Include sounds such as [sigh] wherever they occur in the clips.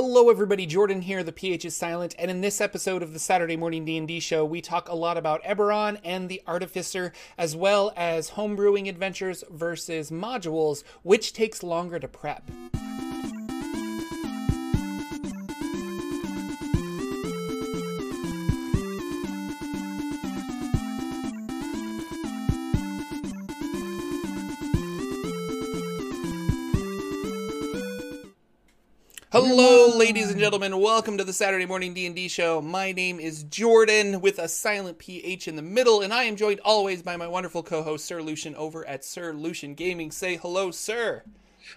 Hello everybody, Jorphdan here, the PH is silent, and in this episode of the Saturday Morning D&D show, we talk a lot about Eberron and the Artificer, as well as homebrewing adventures versus modules, which takes longer to prep. Hello, ladies and gentlemen. Welcome to the Saturday Morning D&D show. My name is Jorphdan with a silent PH in the middle, and I am joined always by my wonderful co-host Sir Lucien over at Sir Lucien Gaming. Say hello, sir.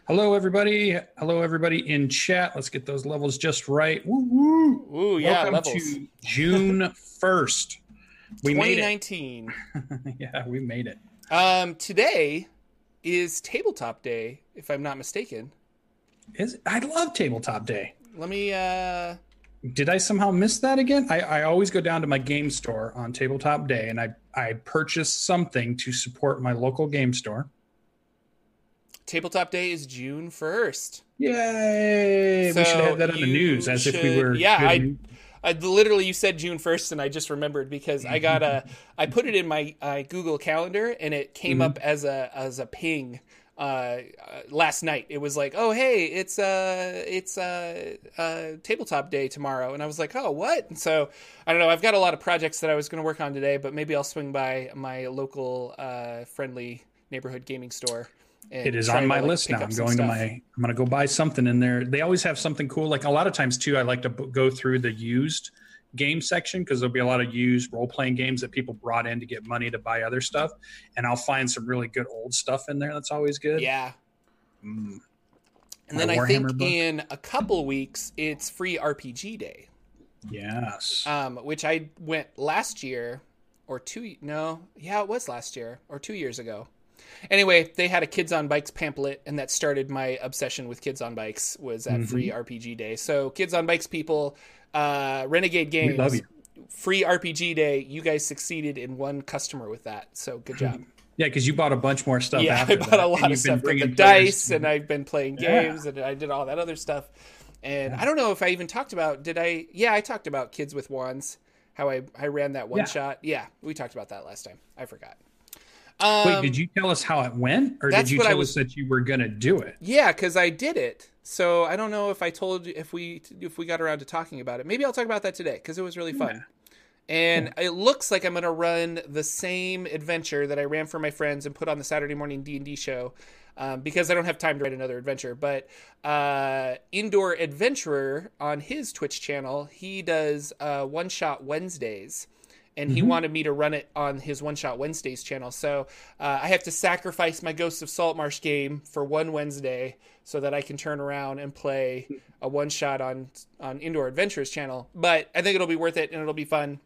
Hello, everybody. Hello, everybody in chat. Let's get those levels just right. Woo woo. Ooh, yeah, Welcome levels. to June [laughs] 1st. We made it. 2019. [laughs] yeah, we made it. Um, today is tabletop day, if I'm not mistaken. Is I love tabletop day. Let me uh Did I somehow miss that again? I, I always go down to my game store on tabletop day and I, I purchase something to support my local game store. tabletop day is June 1st. Yay! we should have that on the news as if we were. yeah, I- I literally you said June first, and I just remembered because I got a I put it in my uh, Google Calendar, and it came Mhm. up as a as a ping uh, last night. It was like, oh hey, it's uh it's uh, uh tabletop day tomorrow, and I was like, oh what? And so I don't know. I've got a lot of projects that I was going to work on today, but maybe I'll swing by my local uh, friendly neighborhood gaming store. and It is on to, my like, list now. I'm going to my. I'm going to go buy something in there. They always have something cool. Like a lot of times too, I like to go through the used game section because there'll be a lot of used role playing games that people brought in to get money to buy other stuff, and I'll find some really good old stuff in there. That's always good. Yeah. Mm. And My then I think book. in a couple weeks it's free RPG day, Yes. um, which I went last year or two. No, yeah, it was last year or two years ago. Anyway, they had a Kids on Bikes pamphlet, and that started my obsession with Kids on Bikes. Was at Mhm. free RPG day. So Kids on Bikes people, uh, Renegade Games, free RPG day. You guys succeeded in one customer with that. So good job. [laughs] yeah, because you bought a bunch more stuff. yeah, after I bought that, a and lot of stuff. The dice, and I've been playing Yeah. games, and I did all that other stuff. And I don't know if I even talked about. Did I? Yeah, I talked about kids with wands. How I I ran that one Yeah. shot. Yeah, we talked about that last time. I forgot. Um, Wait, did you tell us how it went, or did you tell was- us that you were going to do it? Yeah, because I did it. So I don't know if I told you if we if we got around to talking about it. Maybe I'll talk about that today because it was really fun. Yeah. And it looks like I'm going to run the same adventure that I ran for my friends and put on the Saturday morning D and D show um, because I don't have time to write another adventure. But uh, Indoor Adventurer on his Twitch channel, he does uh, one shot Wednesdays. And he Mhm. wanted me to run it on his One Shot Wednesdays channel. So uh, I have to sacrifice my Ghosts of Saltmarsh game for one Wednesday so that I can turn around and play a one shot on on Indoor Adventurers channel. But I think it'll be worth it and it'll be fun.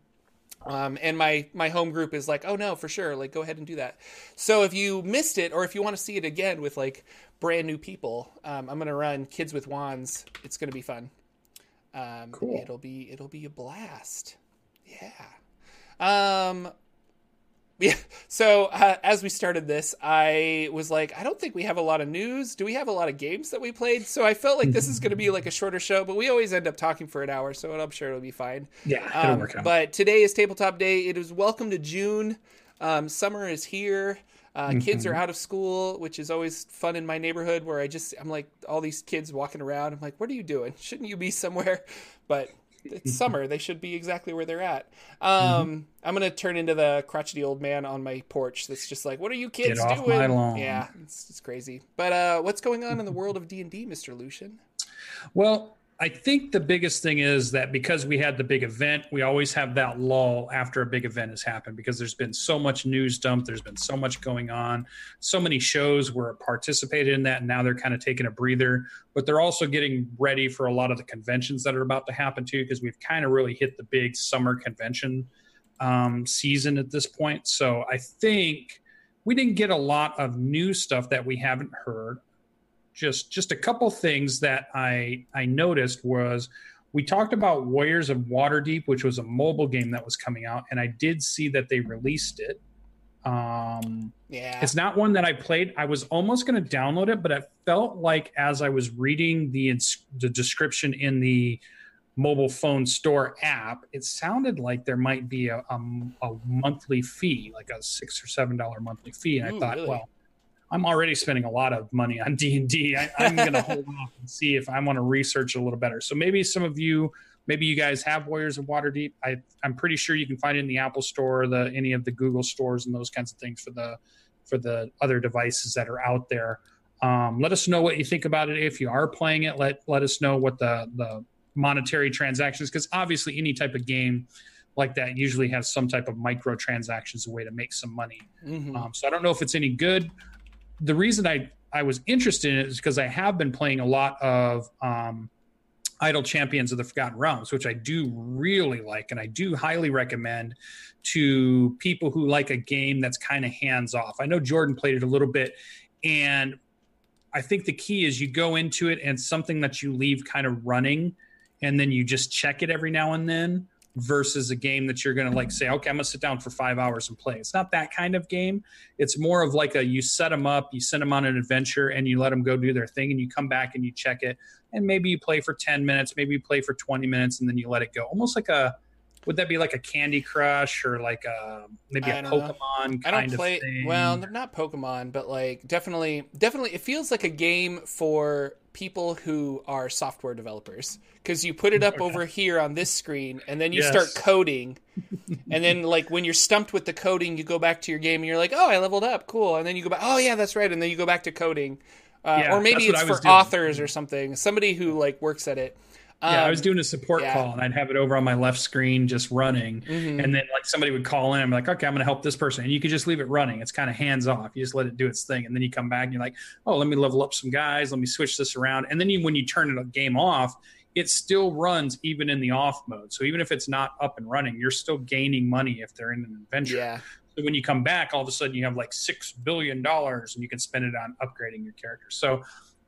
Um, and my my home group is like, oh no, for sure, like go ahead and do that. So if you missed it or if you want to see it again with like brand new people, um, I'm gonna run Kids with Wands. It's gonna be fun. Um, Cool. It'll be it'll be a blast. Yeah. Um. [laughs] Yeah. So uh, as we started this, I was like, I don't think we have a lot of news. Do we have a lot of games that we played? So I felt like this is going to be like a shorter show, but we always end up talking for an hour, so I'm sure it'll be fine. Yeah, it'll Um, work out. But today is tabletop day. It is welcome to June. Um, summer is here. Uh, Kids Mm-hmm. are out of school, which is always fun in my neighborhood. Where I just I'm like all these kids walking around. I'm like, what are you doing? Shouldn't you be somewhere? [laughs] But it's summer. They should be exactly where they're at. Um, Mm-hmm. I'm gonna turn into the crotchety old man on my porch. That's just like, what are you kids Get doing? Yeah, it's, it's crazy. But uh, what's going on in the world of D and D, Mister Lucien? Well, I think the biggest thing is that because we had the big event, we always have that lull after a big event has happened because there's been so much news dump, there's been so much going on, so many shows were participated in that, and now they're kind of taking a breather. But they're also getting ready for a lot of the conventions that are about to happen too, because we've kind of really hit the big summer convention um, season at this point. So I think we didn't get a lot of new stuff that we haven't heard just just a couple things that I I noticed was we talked about Warriors of Waterdeep, which was a mobile game that was coming out, and I did see that they released it. Um, yeah, it's not one that I played. I was almost going to download it, but it felt like as I was reading the the description in the mobile phone store app, it sounded like there might be a, a, a monthly fee, like a six or seven dollar monthly fee. And Ooh, I thought, really? well, I'm already spending a lot of money on [laughs] D and D. I'm going [laughs] to hold off and see if I want to research a little better. So maybe some of you, maybe you guys have Warriors of Waterdeep. I, I'm pretty sure you can find it in the Apple Store, the any of the Google stores, and those kinds of things for the for the other devices that are out there. Um, let us know what you think about it. If you are playing it, let let us know what the the monetary transactions because obviously any type of game like that usually has some type of microtransactions, a way to make some money. Mm-hmm. Um, so I don't know if it's any good the reason I I was interested in it is because I have been playing a lot of um, Idle Champions of the Forgotten Realms, which I do really like, and I do highly recommend to people who like a game that's kind of hands off. I know Jorphdan played it a little bit, and I think the key is you go into it and something that you leave kind of running, and then you just check it every now and then versus a game that you're going to like say, okay, I'm going to sit down for five hours and play. It's not that kind of game. It's more of like a you set them up, you send them on an adventure, and you let them go do their thing, and you come back and you check it, and maybe you play for 10 minutes, maybe you play for 20 minutes, and then you let it go. Almost like a would that be like a Candy Crush or like a maybe a Pokemon I don't play well, not Pokemon, but like definitely definitely it feels like a game for people who are software developers. Because you put it up okay. over here on this screen and then you yes. start coding. [laughs] And then like when you're stumped with the coding you go back to your game and you're like oh i leveled up. Cool. And then you go back oh yeah that's right. And then you go back to coding. Uh, yeah, or maybe it's for doing. authors or something. Somebody who like works at it yeah, um, I was doing a support yeah. call and I'd have it over on my left screen just running. Mm-hmm. And then like somebody would call in, I'm like, okay, I'm gonna help this person. And you can just leave it running. It's kind of hands off. You just let it do its thing. And then you come back and you're like, oh, let me level up some guys, let me switch this around. And then you, when you turn the game off, it still runs even in the off mode. So even if it's not up and running, you're still gaining money if they're in an adventure. Yeah. So when you come back, all of a sudden you have like six billion dollars and you can spend it on upgrading your character. So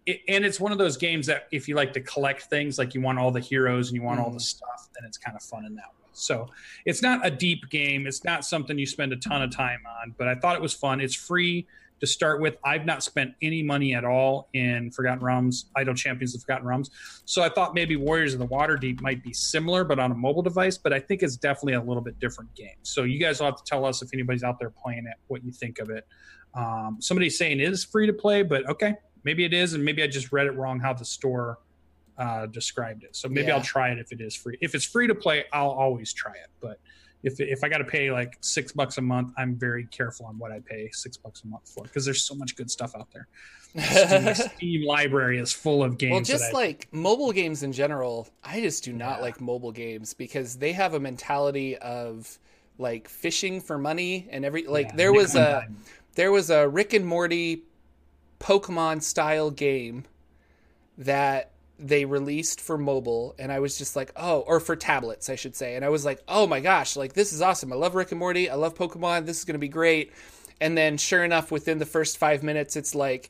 it, and it's one of those games that if you like to collect things, like you want all the heroes and you want mm. all the mm. stuff, then it's kind of fun in that way. So it's not a deep game. It's not something you spend a ton of time on, but I thought it was fun. It's free to start with. I've not spent any money at all in Forgotten Realms, Idle Champions of Forgotten Realms. So I thought maybe Warriors of the Waterdeep might be similar, but on a mobile device. But I think it's definitely a little bit different game. So you guys will have to tell us if anybody's out there playing it, what you think of it. Um, somebody's saying it is free to play, but okay, Maybe it is, and maybe I just read it wrong how the store uh, described it. So maybe yeah. I'll try it if it is free. If it's free to play, I'll always try it. But if if I got to pay like six bucks a month, I'm very careful on what I pay six bucks a month for because there's so much good stuff out there. [laughs] Steam, Steam library is full of games. Well, just like mobile games in general, I just do not yeah. like mobile games because they have a mentality of like fishing for money and every like yeah, there was a there was a Rick and Morty Pokemon style game that they released for mobile and I was just like, "Oh, or for tablets, I should say." And I was like, "Oh my gosh, like this is awesome. I love Rick and Morty. I love Pokemon. This is going to be great." And then sure enough within the first 5 minutes it's like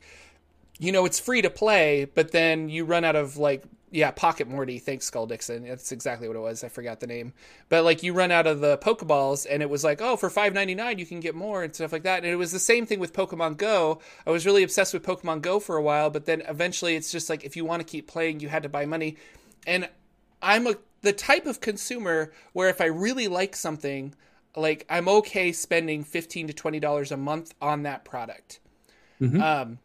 you know, it's free to play, but then you run out of like yeah, Pocket Morty. Thanks, Skull Dixon. That's exactly what it was. I forgot the name. But like you run out of the Pokeballs, and it was like, oh, for five ninety nine you can get more and stuff like that. And it was the same thing with Pokemon Go. I was really obsessed with Pokemon Go for a while, but then eventually it's just like if you want to keep playing, you had to buy money. And I'm a the type of consumer where if I really like something, like I'm okay spending fifteen to twenty dollars a month on that product. Mm-hmm. Um,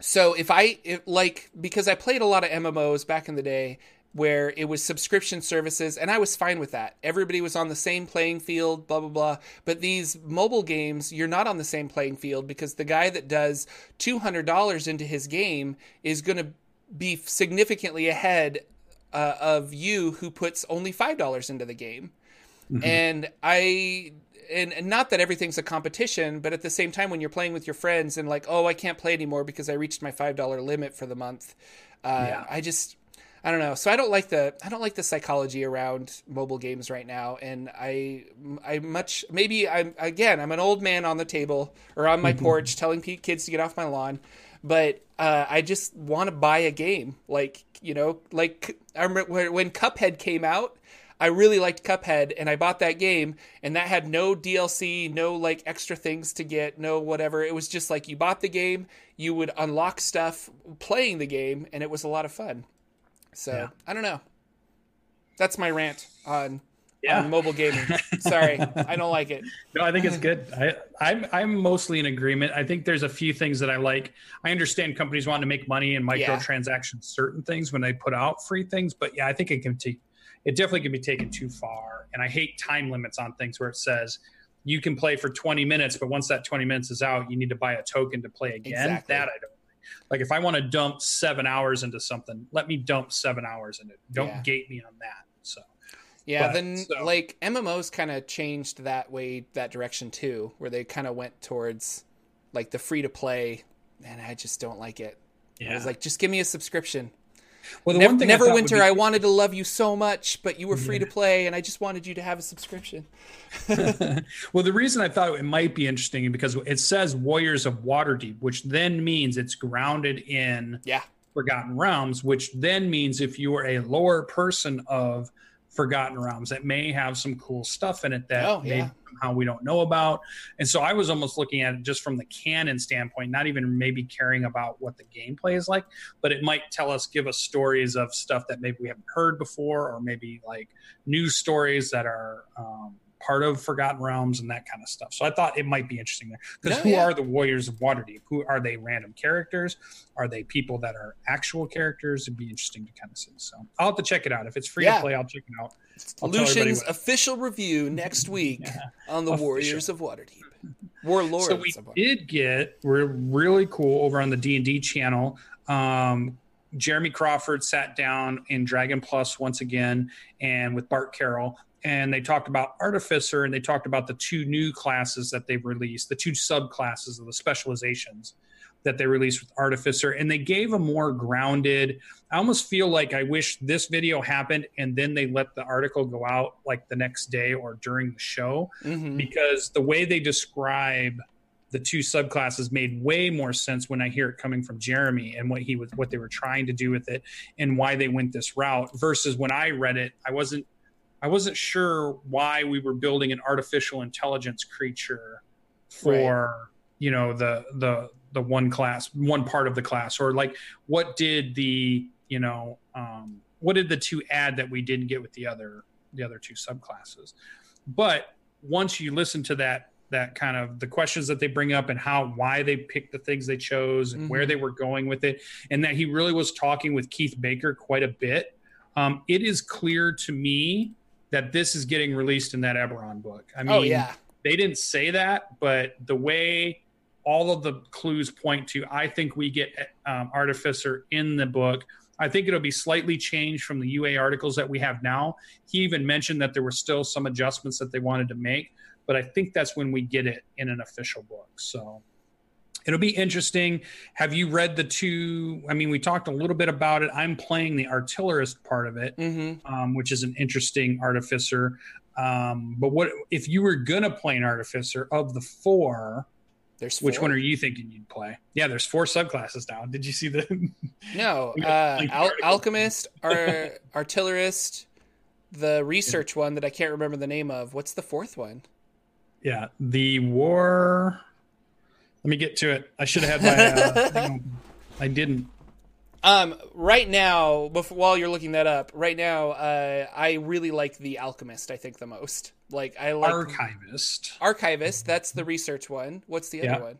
so if I if, like because I played a lot of MMOs back in the day where it was subscription services and I was fine with that. Everybody was on the same playing field, blah blah blah. But these mobile games, you're not on the same playing field because the guy that does $200 into his game is going to be significantly ahead uh, of you who puts only $5 into the game. Mm-hmm. And I and, and not that everything's a competition, but at the same time, when you're playing with your friends and like, oh, I can't play anymore because I reached my five dollar limit for the month. Uh, yeah. I just, I don't know. So I don't like the I don't like the psychology around mobile games right now, and I I much maybe I'm again I'm an old man on the table or on my porch telling kids to get off my lawn, but uh, I just want to buy a game like you know like I remember when Cuphead came out. I really liked Cuphead and I bought that game and that had no DLC, no like extra things to get, no whatever. It was just like you bought the game, you would unlock stuff playing the game and it was a lot of fun. So, yeah. I don't know. That's my rant on yeah. on mobile gaming. Sorry, [laughs] I don't like it. No, I think it's good. I, I'm I'm mostly in agreement. I think there's a few things that I like. I understand companies want to make money and microtransactions yeah. certain things when they put out free things, but yeah, I think it can take it definitely can be taken too far. And I hate time limits on things where it says you can play for 20 minutes, but once that 20 minutes is out, you need to buy a token to play again. Exactly. That I don't like if I want to dump seven hours into something, let me dump seven hours in it. Don't yeah. gate me on that. So yeah, but, then so. like MMOs kind of changed that way, that direction too, where they kind of went towards like the free to play, and I just don't like it. Yeah. I was like, just give me a subscription. Well, the ne- one thing Neverwinter, I, be... I, wanted to love you so much, but you were free yeah. to play, and I just wanted you to have a subscription. [laughs] well, the reason I thought it might be interesting because it says Warriors of Waterdeep, which then means it's grounded in yeah. Forgotten Realms, which then means if you are a lower person of Forgotten Realms that may have some cool stuff in it that oh, yeah. somehow we don't know about. And so I was almost looking at it just from the canon standpoint, not even maybe caring about what the gameplay is like, but it might tell us, give us stories of stuff that maybe we haven't heard before, or maybe like news stories that are um, part of Forgotten Realms and that kind of stuff. So I thought it might be interesting there. Because no, who yeah. are the Warriors of Waterdeep? Who are they random characters? Are they people that are actual characters? It'd be interesting to kind of see. So I'll have to check it out. If it's free yeah. to play, I'll check it out. I'll Lucien's official review next [laughs] week yeah. on the official. Warriors of Waterdeep. Warlords. So we did get we're really cool over on the D and D channel. Um, Jeremy Crawford sat down in Dragon Plus once again, and with Bart Carroll, and they talked about artificer and they talked about the two new classes that they've released the two subclasses of the specializations that they released with artificer and they gave a more grounded i almost feel like i wish this video happened and then they let the article go out like the next day or during the show mm-hmm. because the way they describe the two subclasses made way more sense when I hear it coming from Jeremy and what he was what they were trying to do with it and why they went this route versus when I read it I wasn't I wasn't sure why we were building an artificial intelligence creature for right. you know the the the one class one part of the class or like what did the you know um, what did the two add that we didn't get with the other the other two subclasses but once you listen to that that kind of the questions that they bring up and how why they picked the things they chose and mm-hmm. where they were going with it and that he really was talking with keith baker quite a bit um, it is clear to me that this is getting released in that Eberron book. I oh, mean, oh, yeah. they didn't say that, but the way all of the clues point to, I think we get um, Artificer in the book. I think it'll be slightly changed from the UA articles that we have now. He even mentioned that there were still some adjustments that they wanted to make, but I think that's when we get it in an official book. So it'll be interesting. Have you read the two? I mean, we talked a little bit about it. I'm playing the artillerist part of it, mm-hmm. um, which is an interesting artificer. Um, but what if you were gonna play an artificer of the four? There's four? which one are you thinking you'd play? Yeah, there's four subclasses now. Did you see the? No, [laughs] uh, Al- alchemist, [laughs] ar- artillerist, the research yeah. one that I can't remember the name of. What's the fourth one? Yeah, the war. Let me get to it. I should have had my. Uh, [laughs] I didn't. Um, right now, before, while you're looking that up, right now, uh, I really like the Alchemist. I think the most. Like I like Archivist. Archivist. That's the research one. What's the other one?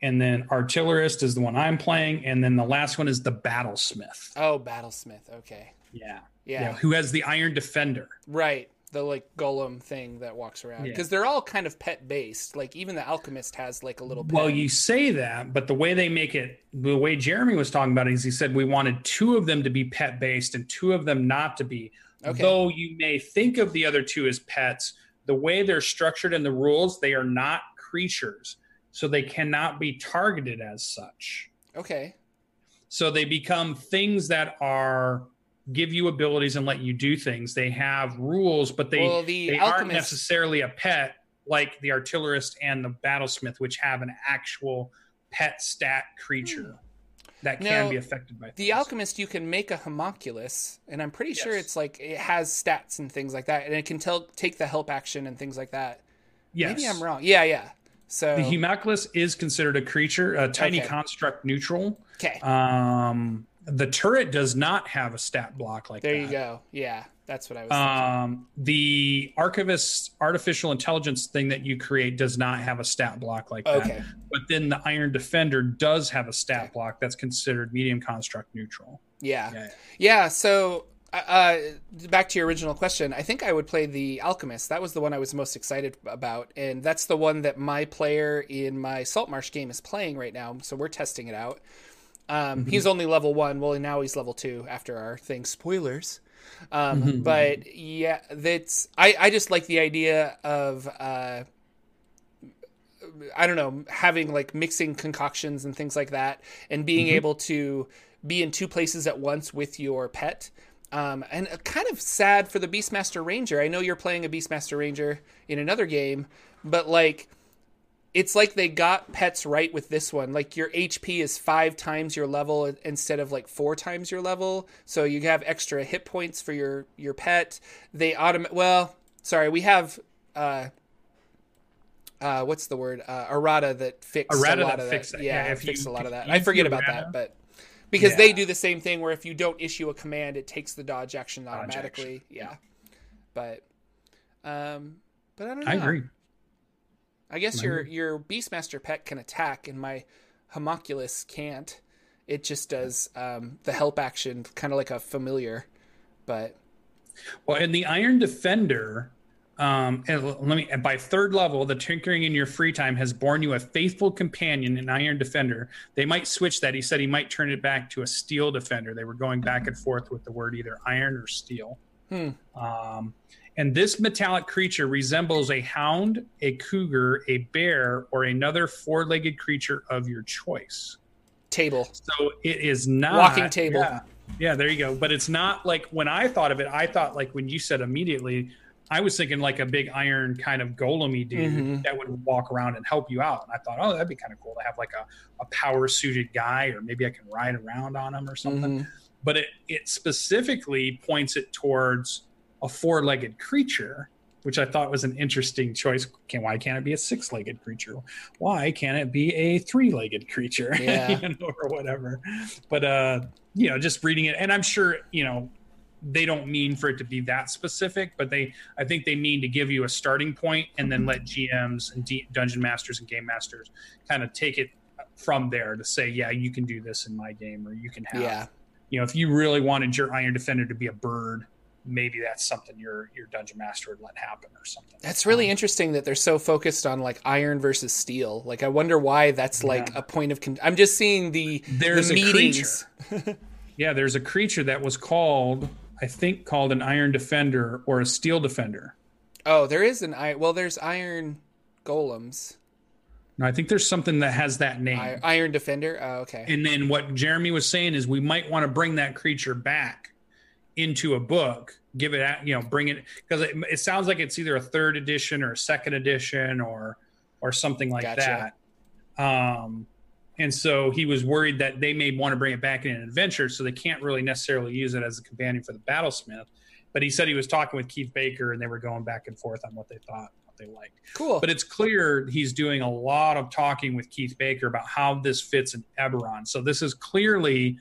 And then Artillerist is the one I'm playing, and then the last one is the Battlesmith. Oh, Battlesmith. Okay. Yeah. Yeah. yeah. Who has the Iron Defender? Right the like golem thing that walks around because yeah. they're all kind of pet based like even the alchemist has like a little pet. well you say that but the way they make it the way jeremy was talking about it is he said we wanted two of them to be pet based and two of them not to be okay. though you may think of the other two as pets the way they're structured in the rules they are not creatures so they cannot be targeted as such okay so they become things that are give you abilities and let you do things. They have rules, but they, well, the they alchemist... aren't necessarily a pet like the artillerist and the battlesmith, which have an actual pet stat creature. that can be affected by the alchemist you can make a homunculus and i'm pretty yes. sure it's like it has stats and things like that and it can tell take the help action and things like that yes. maybe i'm wrong yeah yeah so the homunculus is considered a creature a tiny okay. construct neutral okay um the turret does not have a stat block like there that. There you go yeah that's what I was. Um, the archivist artificial intelligence thing that you create does not have a stat block like that. Okay. But then the Iron Defender does have a stat okay. block that's considered medium construct neutral. Yeah. Yeah. yeah so uh, uh, back to your original question, I think I would play the Alchemist. That was the one I was most excited about, and that's the one that my player in my Saltmarsh game is playing right now. So we're testing it out. Um, mm-hmm. He's only level one. Well, now he's level two after our thing. Spoilers. Um, mm-hmm. But yeah, that's I, I just like the idea of uh, I don't know having like mixing concoctions and things like that, and being mm-hmm. able to be in two places at once with your pet. Um, and kind of sad for the Beastmaster Ranger. I know you're playing a Beastmaster Ranger in another game, but like it's like they got pets right with this one. Like your HP is five times your level instead of like four times your level. So you have extra hit points for your your pet. They automate. Well, sorry, we have. uh uh, what's the word? Uh, errata that fix errata a lot of that. that. Yeah, yeah fix a lot of that. I forget about errata, that, but because yeah. they do the same thing where if you don't issue a command, it takes the dodge action automatically. Dodge action. Yeah. yeah. but um, but I don't know. I agree. I guess your your Beastmaster pet can attack, and my homunculus can't. It just does um, the help action, kind of like a familiar. But well, in the Iron Defender, um, and let me by third level, the tinkering in your free time has borne you a faithful companion in Iron Defender. They might switch that. He said he might turn it back to a Steel Defender. They were going back and forth with the word either iron or steel. Hmm. Um, and this metallic creature resembles a hound, a cougar, a bear, or another four legged creature of your choice. Table. So it is not. Walking table. Yeah, yeah, there you go. But it's not like when I thought of it, I thought like when you said immediately, I was thinking like a big iron kind of golemy dude mm-hmm. that would walk around and help you out. And I thought, oh, that'd be kind of cool to have like a, a power suited guy, or maybe I can ride around on him or something. Mm-hmm. But it, it specifically points it towards a four legged creature, which I thought was an interesting choice. Can, why can't it be a six legged creature? Why can't it be a three legged creature? [laughs] Yeah. you know, or whatever. But, uh, you know, just reading it, and I'm sure, you know, they don't mean for it to be that specific, but they, I think they mean to give you a starting point and then let GMs and D- dungeon masters and game masters kind of take it from there to say, yeah, you can do this in my game, or you can have, yeah. you know, if you really wanted your Iron Defender to be a bird, maybe that's something your your dungeon master would let happen or something. That's really um, interesting that they're so focused on like iron versus steel. Like I wonder why that's like yeah. a point of. Con- I'm just seeing the there's the a meetings. creature. [laughs] yeah, there's a creature that was called I think called an iron defender or a steel defender. Oh, there is an iron. Well, there's iron golems. No, I think there's something that has that name. Iron Defender. Oh, okay. And then what Jeremy was saying is we might want to bring that creature back into a book give it you know bring it because it, it, sounds like it's either a third edition or a second edition or or something like gotcha. that. Um and so he was worried that they may want to bring it back in an adventure so they can't really necessarily use it as a companion for the battlesmith. But he said he was talking with keith baker and they were going back and forth on what they thought what they liked. Cool. But it's clear he's doing a lot of talking with keith baker about how this fits in eberron. So this is clearly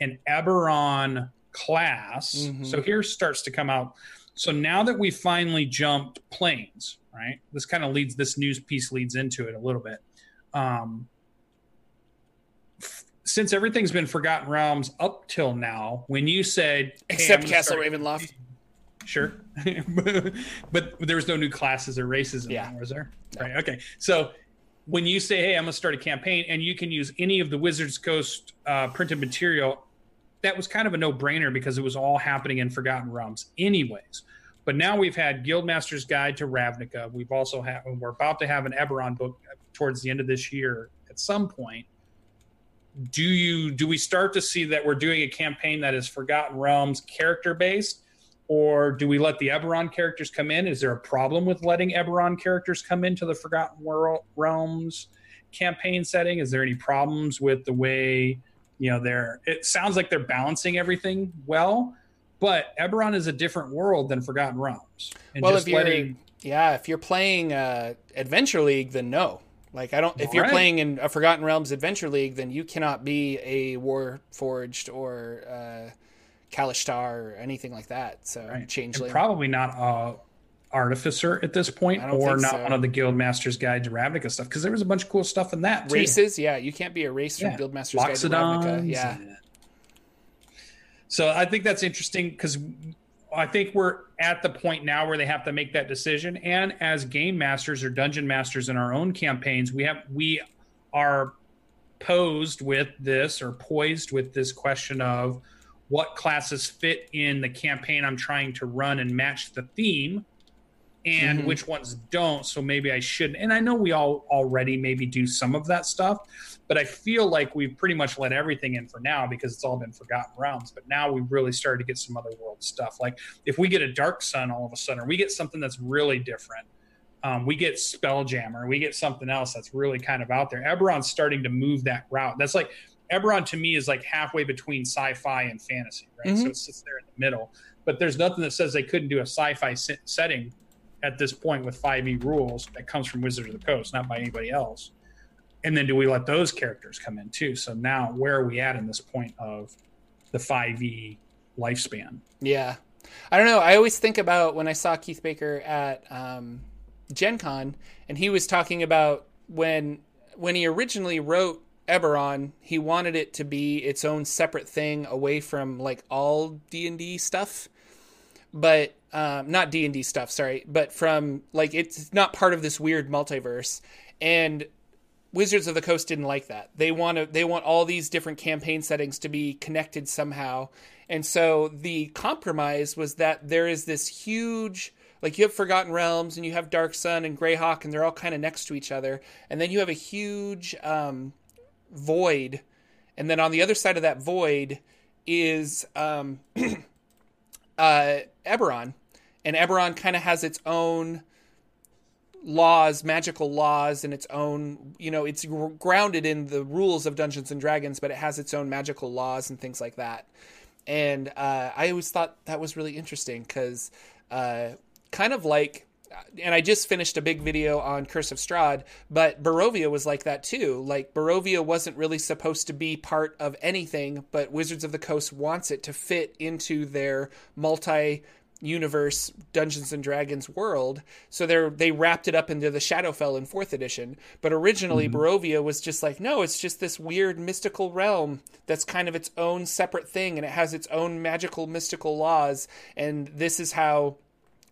an eberron class. Mm-hmm. So here starts to come out. So now that we finally jumped planes, right? This kind of leads this news piece leads into it a little bit. Um, f- since everything's been Forgotten Realms up till now, when you said hey, except Castle start- Ravenloft, [laughs] sure, [laughs] but there was no new classes or races, yeah, there, was there? No. Right. Okay. So when you say, "Hey, I'm going to start a campaign," and you can use any of the Wizards Coast uh, printed material that was kind of a no brainer because it was all happening in Forgotten Realms, anyways. But now we've had Guildmaster's Guide to Ravnica. We've also had, we're about to have an Eberron book towards the end of this year at some point. Do you do we start to see that we're doing a campaign that is Forgotten Realms character based, or do we let the Eberron characters come in? Is there a problem with letting Eberron characters come into the Forgotten World Realms campaign setting? Is there any problems with the way You know, they're it sounds like they're balancing everything well, but Eberron is a different world than Forgotten Realms. And well, if you're letting... yeah, if you're playing uh, Adventure League, then no. Like I don't. If you're right. playing in a Forgotten Realms Adventure League, then you cannot be a War Forged or uh, or anything like that. So right. changeling. probably not a artificer at this point, or not so. one of the Guildmaster's Guide to Ravnica stuff because there was a bunch of cool stuff in that. Too. Races, yeah, you can't be a race from yeah. Guildmaster's Guide to Ravnica. Yeah. So I think that's interesting because I think we're at the point now where they have to make that decision. And as game masters or dungeon masters in our own campaigns, we have we are posed with this or poised with this question of what classes fit in the campaign I'm trying to run and match the theme and mm-hmm. which ones don't so maybe I shouldn't and I know we all already maybe do some of that stuff but I feel like we've pretty much let everything in for now because it's all been forgotten realms. But now we've really started to get some other world stuff. Like if we get a Dark Sun all of a sudden, or we get something that's really different, um, we get Spelljammer, we get something else that's really kind of out there. Eberron's starting to move that route. That's like Eberron to me is like halfway between sci-fi and fantasy, right? Mm-hmm. So it sits there in the middle. But there's nothing that says they couldn't do a sci-fi setting at this point with 5e rules that comes from Wizards of the Coast, not by anybody else and then do we let those characters come in too? So now where are we at in this point of the 5e lifespan? Yeah. I don't know. I always think about when I saw Keith Baker at um, Gen Con, and he was talking about when when he originally wrote Eberron, he wanted it to be its own separate thing away from like all D and D stuff, but um, not D and D stuff. Sorry, but from like it's not part of this weird multiverse. And Wizards of the Coast didn't like that. They want to they want all these different campaign settings to be connected somehow. And so the compromise was that there is this huge like you have Forgotten Realms and you have Dark Sun and Greyhawk and they're all kind of next to each other. And then you have a huge um, void. And then on the other side of that void is um, [clears throat] uh, Eberron. And Eberron kind of has its own laws, magical laws, and its own. You know, it's grounded in the rules of Dungeons and Dragons, but it has its own magical laws and things like that. And uh, I always thought that was really interesting because, uh, kind of like and I just finished a big video on Curse of Strahd, but Barovia was like that too. Like Barovia wasn't really supposed to be part of anything, but Wizards of the Coast wants it to fit into their multi universe Dungeons and Dragons world. So they they wrapped it up into the Shadowfell in fourth edition. But originally, mm-hmm. Barovia was just like, no, it's just this weird mystical realm that's kind of its own separate thing, and it has its own magical mystical laws. And this is how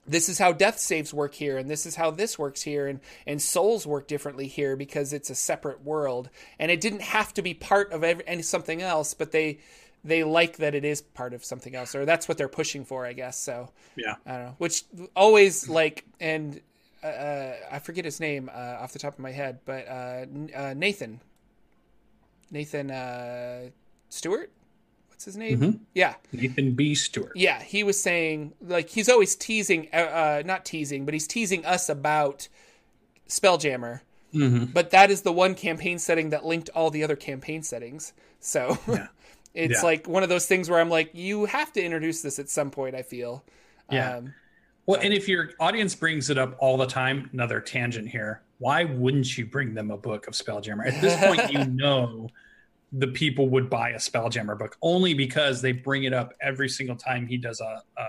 this is how death saves work here and this is how this works here and and souls work differently here because it's a separate world and it didn't have to be part of every, something else but they they like that it is part of something else, or that's what they're pushing for, I guess. So yeah, I don't know. Which always like, and uh, uh, I forget his name uh, off the top of my head, but uh, uh Nathan, Nathan uh, Stewart. What's his name? Mm-hmm. Yeah, Nathan B. Stewart. Yeah, he was saying like he's always teasing, not teasing, but he's teasing us about Spelljammer. Mm-hmm. But that is the one campaign setting that linked all the other campaign settings. So yeah. [laughs] It's yeah. like one of those things where I'm like, you have to introduce this at some point. I feel. Yeah. Um, well, and if your audience brings it up all the time, another tangent here. Why wouldn't you bring them a book of Spelljammer? At this point, you [laughs] know the people would buy a Spelljammer book only because they bring it up every single time he does a a,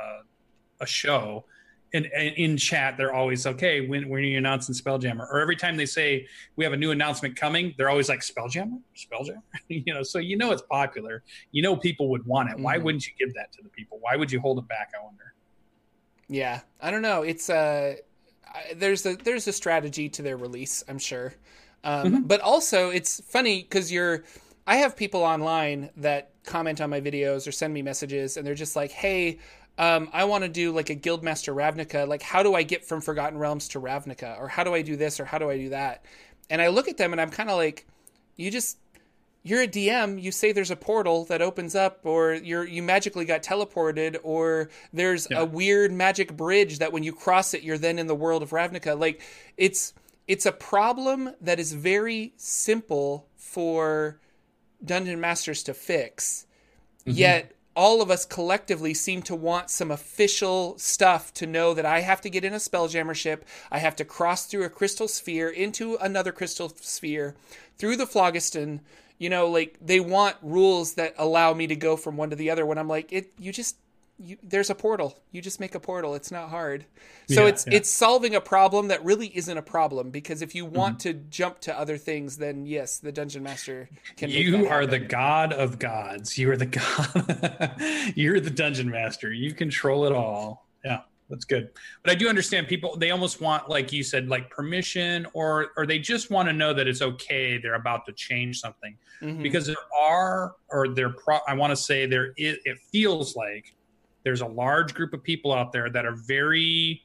a show in, in chat, they're always okay. When when are you announcing Spelljammer? Or every time they say we have a new announcement coming, they're always like Spelljammer, Spelljammer. [laughs] you know, so you know it's popular. You know people would want it. Why mm-hmm. wouldn't you give that to the people? Why would you hold it back? I wonder. Yeah, I don't know. It's uh, there's a there's a strategy to their release. I'm sure, um, mm-hmm. but also it's funny because you're. I have people online that comment on my videos or send me messages, and they're just like, "Hey." Um, I want to do like a Guildmaster Ravnica. Like, how do I get from Forgotten Realms to Ravnica? Or how do I do this? Or how do I do that? And I look at them and I'm kind of like, you just, you're a DM. You say there's a portal that opens up, or you're you magically got teleported, or there's yeah. a weird magic bridge that when you cross it, you're then in the world of Ravnica. Like, it's it's a problem that is very simple for dungeon masters to fix. Mm-hmm. Yet all of us collectively seem to want some official stuff to know that I have to get in a spelljammer ship, I have to cross through a crystal sphere into another crystal sphere, through the phlogiston. You know, like they want rules that allow me to go from one to the other when I'm like, it you just you, there's a portal. You just make a portal. It's not hard. So yeah, it's yeah. it's solving a problem that really isn't a problem because if you want mm-hmm. to jump to other things, then yes, the dungeon master can. You are the god of gods. You are the [laughs] god. You're the dungeon master. You control it all. Yeah, that's good. But I do understand people. They almost want, like you said, like permission, or or they just want to know that it's okay. They're about to change something mm-hmm. because there are, or there. Pro- I want to say there is. It feels like there's a large group of people out there that are very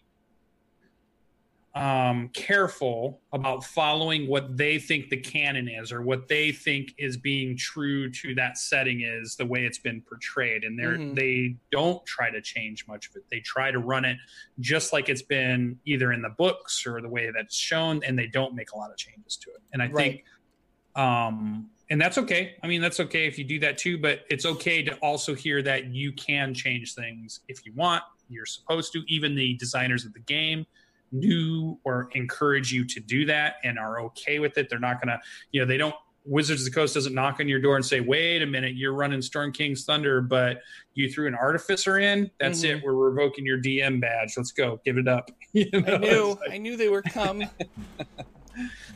um, careful about following what they think the canon is or what they think is being true to that setting is the way it's been portrayed and they mm-hmm. they don't try to change much of it they try to run it just like it's been either in the books or the way that's shown and they don't make a lot of changes to it and i right. think um and that's okay. I mean, that's okay if you do that too, but it's okay to also hear that you can change things if you want. You're supposed to. Even the designers of the game knew or encourage you to do that and are okay with it. They're not going to, you know, they don't. Wizards of the Coast doesn't knock on your door and say, "Wait a minute, you're running Storm King's Thunder, but you threw an artificer in. That's mm-hmm. it. We're revoking your DM badge. Let's go, give it up." [laughs] You know? I knew, like... I knew they were come. [laughs]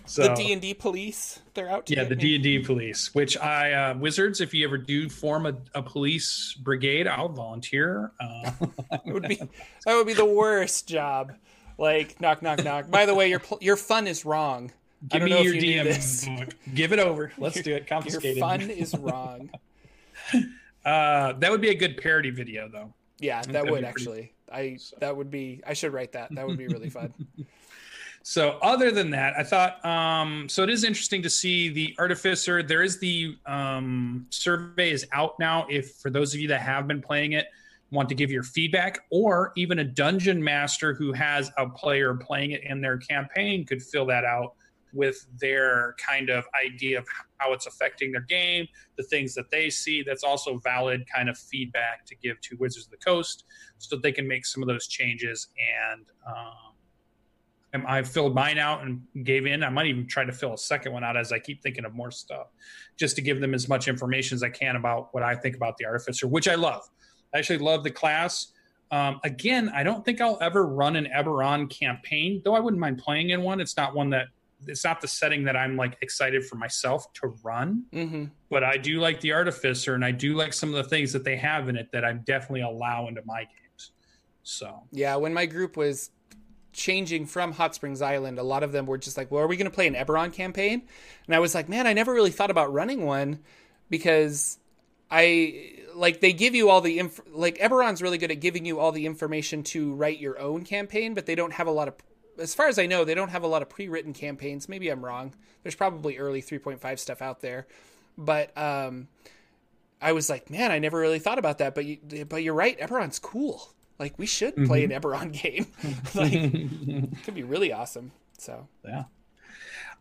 So the D and D police, they're out. yeah, the D and D police. Which I uh, wizards, if you ever do form a, a police brigade, I'll volunteer. Uh, [laughs] it would be that would be the worst job. Like knock knock knock. By the way, your your fun is wrong. Give me your you DM book. Give it over. [laughs] Let's your, do it. Confiscated. Your fun [laughs] is wrong. uh, that would be a good parody video, though. Yeah, that would actually. Pretty... I so. that would be. I should write that. That would be really fun. So other than that, I thought um, so. It is interesting to see the artificer. There is the um, survey is out now. If for those of you that have been playing it, want to give your feedback, or even a dungeon master who has a player playing it in their campaign could fill that out with their kind of idea of how it's affecting their game, the things that they see. That's also valid kind of feedback to give to Wizards of the Coast so that they can make some of those changes and. Um, I filled mine out and gave in. I might even try to fill a second one out as I keep thinking of more stuff, just to give them as much information as I can about what I think about the Artificer, which I love. I actually love the class. Um, again, I don't think I'll ever run an Eberron campaign, though I wouldn't mind playing in one. It's not one that it's not the setting that I'm like excited for myself to run, mm-hmm. but I do like the Artificer, and I do like some of the things that they have in it that I definitely allow into my games. So yeah, when my group was changing from Hot Springs Island, a lot of them were just like, well, are we going to play an Eberron campaign? And I was like, man, I never really thought about running one because I like they give you all the inf- like Eberron's really good at giving you all the information to write your own campaign, but they don't have a lot of as far as I know, they don't have a lot of pre-written campaigns. Maybe I'm wrong. There's probably early 3.5 stuff out there. But um I was like, man, I never really thought about that, but you, but you're right, Eberron's cool. Like we should play mm-hmm. an Eberron [laughs] game. [laughs] like could be really awesome. So yeah.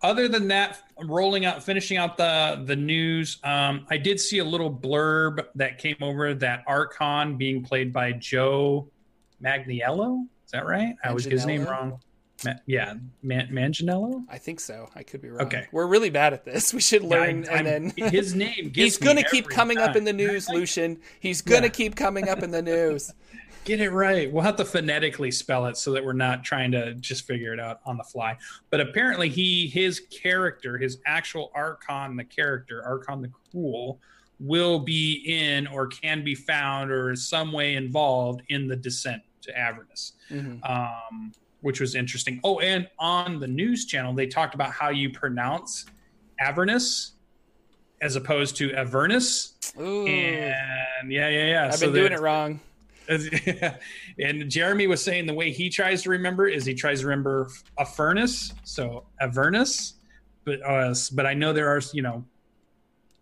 Other than that, rolling out, finishing out the the news, um, I did see a little blurb that came over that Arkhan being played by Joe Magniello. Is that right? I always get his name wrong. Ma- yeah, Man- Manganiello. I think so. I could be wrong. Okay, we're really bad at this. [laughs] We should learn. Yeah, I, and then his name. he's going to keep coming time. up in the news, Lucien. He's going to yeah. keep coming up in the news. Get it right. We'll have to phonetically spell it so that we're not trying to just figure it out on the fly. But apparently, he his character, his actual Arkhan, the character Arkhan the Cruel, will be in or can be found or is some way involved in the descent to Avernus, mm-hmm. um, which was interesting. Oh, and on the news channel, they talked about how you pronounce Avernus as opposed to Avernus. Ooh. And yeah, yeah, yeah. I've so been doing it wrong. [laughs] and Jeremy was saying the way he tries to remember is he tries to remember a furnace, so Avernus, but uh, but I know there are you know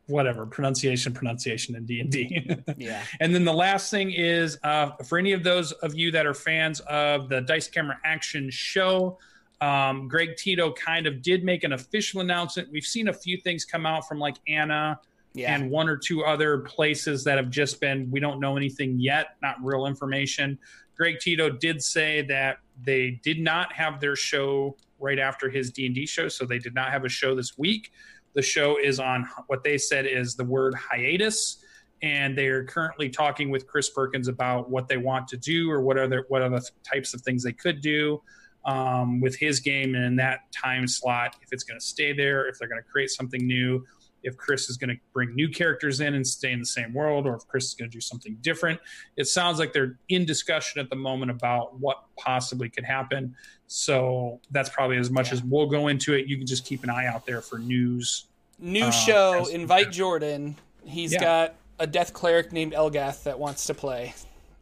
whatever pronunciation pronunciation in d&d [laughs] yeah. And then the last thing is uh, for any of those of you that are fans of the dice camera action show um, greg tito kind of did make an official announcement. We've seen a few things come out from like anna Yeah. and one or two other places that have just been we don't know anything yet, not real information. Greg Tito did say that they did not have their show right after his D&D show, so they did not have a show this week. The show is on what they said is the word hiatus and they are currently talking with Chris Perkins about what they want to do or what other what other types of things they could do um, with his game and in that time slot. If it's going to stay there, if they're going to create something new, if Chris is going to bring new characters in and stay in the same world, or if Chris is going to do something different. It sounds like they're in discussion at the moment about what possibly could happen. So that's probably as much yeah. as we'll go into it. You can just keep an eye out there for news. New uh, show, invite Jordan. He's yeah. got a death cleric named Elgath that wants to play.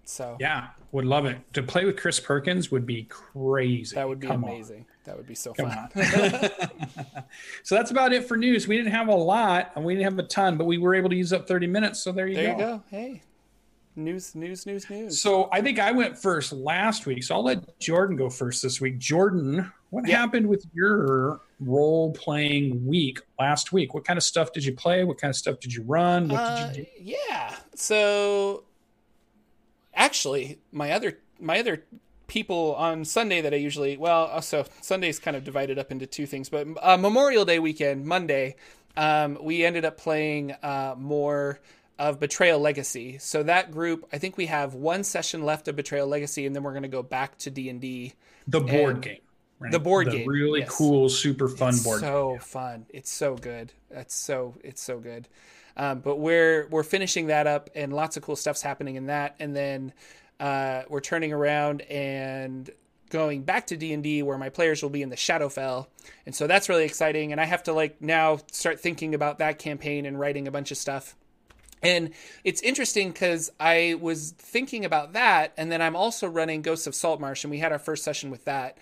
So yeah, would love it to play with Chris Perkins. Would be crazy. That would be Come amazing. On. That would be so Come fun. [laughs] so that's about it for news. We didn't have a lot, and we didn't have a ton, but we were able to use up thirty minutes. So there you there go. There you go. Hey, news, news, news, news. So I think I went first last week, so I'll let Jordan go first this week. Jordan, what yeah. happened with your role playing week last week? What kind of stuff did you play? What kind of stuff did you run? What uh, did you do? Yeah. So actually, my other my other people on Sunday that I usually well, so Sunday's kind of divided up into two things, but uh, Memorial Day weekend, Monday, um, we ended up playing uh, more of Betrayal Legacy. So that group, I think we have one session left of Betrayal Legacy, and then we're going to go back to D and D. The board game. Right? The board the game, really yes. cool, super fun it's board. So game. fun! It's so good. That's so it's so good. Um, but we're we're finishing that up, and lots of cool stuff's happening in that. And then uh, we're turning around and going back to D&D where my players will be in the Shadowfell. And so that's really exciting and I have to like now start thinking about that campaign and writing a bunch of stuff. And it's interesting cuz I was thinking about that and then I'm also running Ghosts of Saltmarsh and we had our first session with that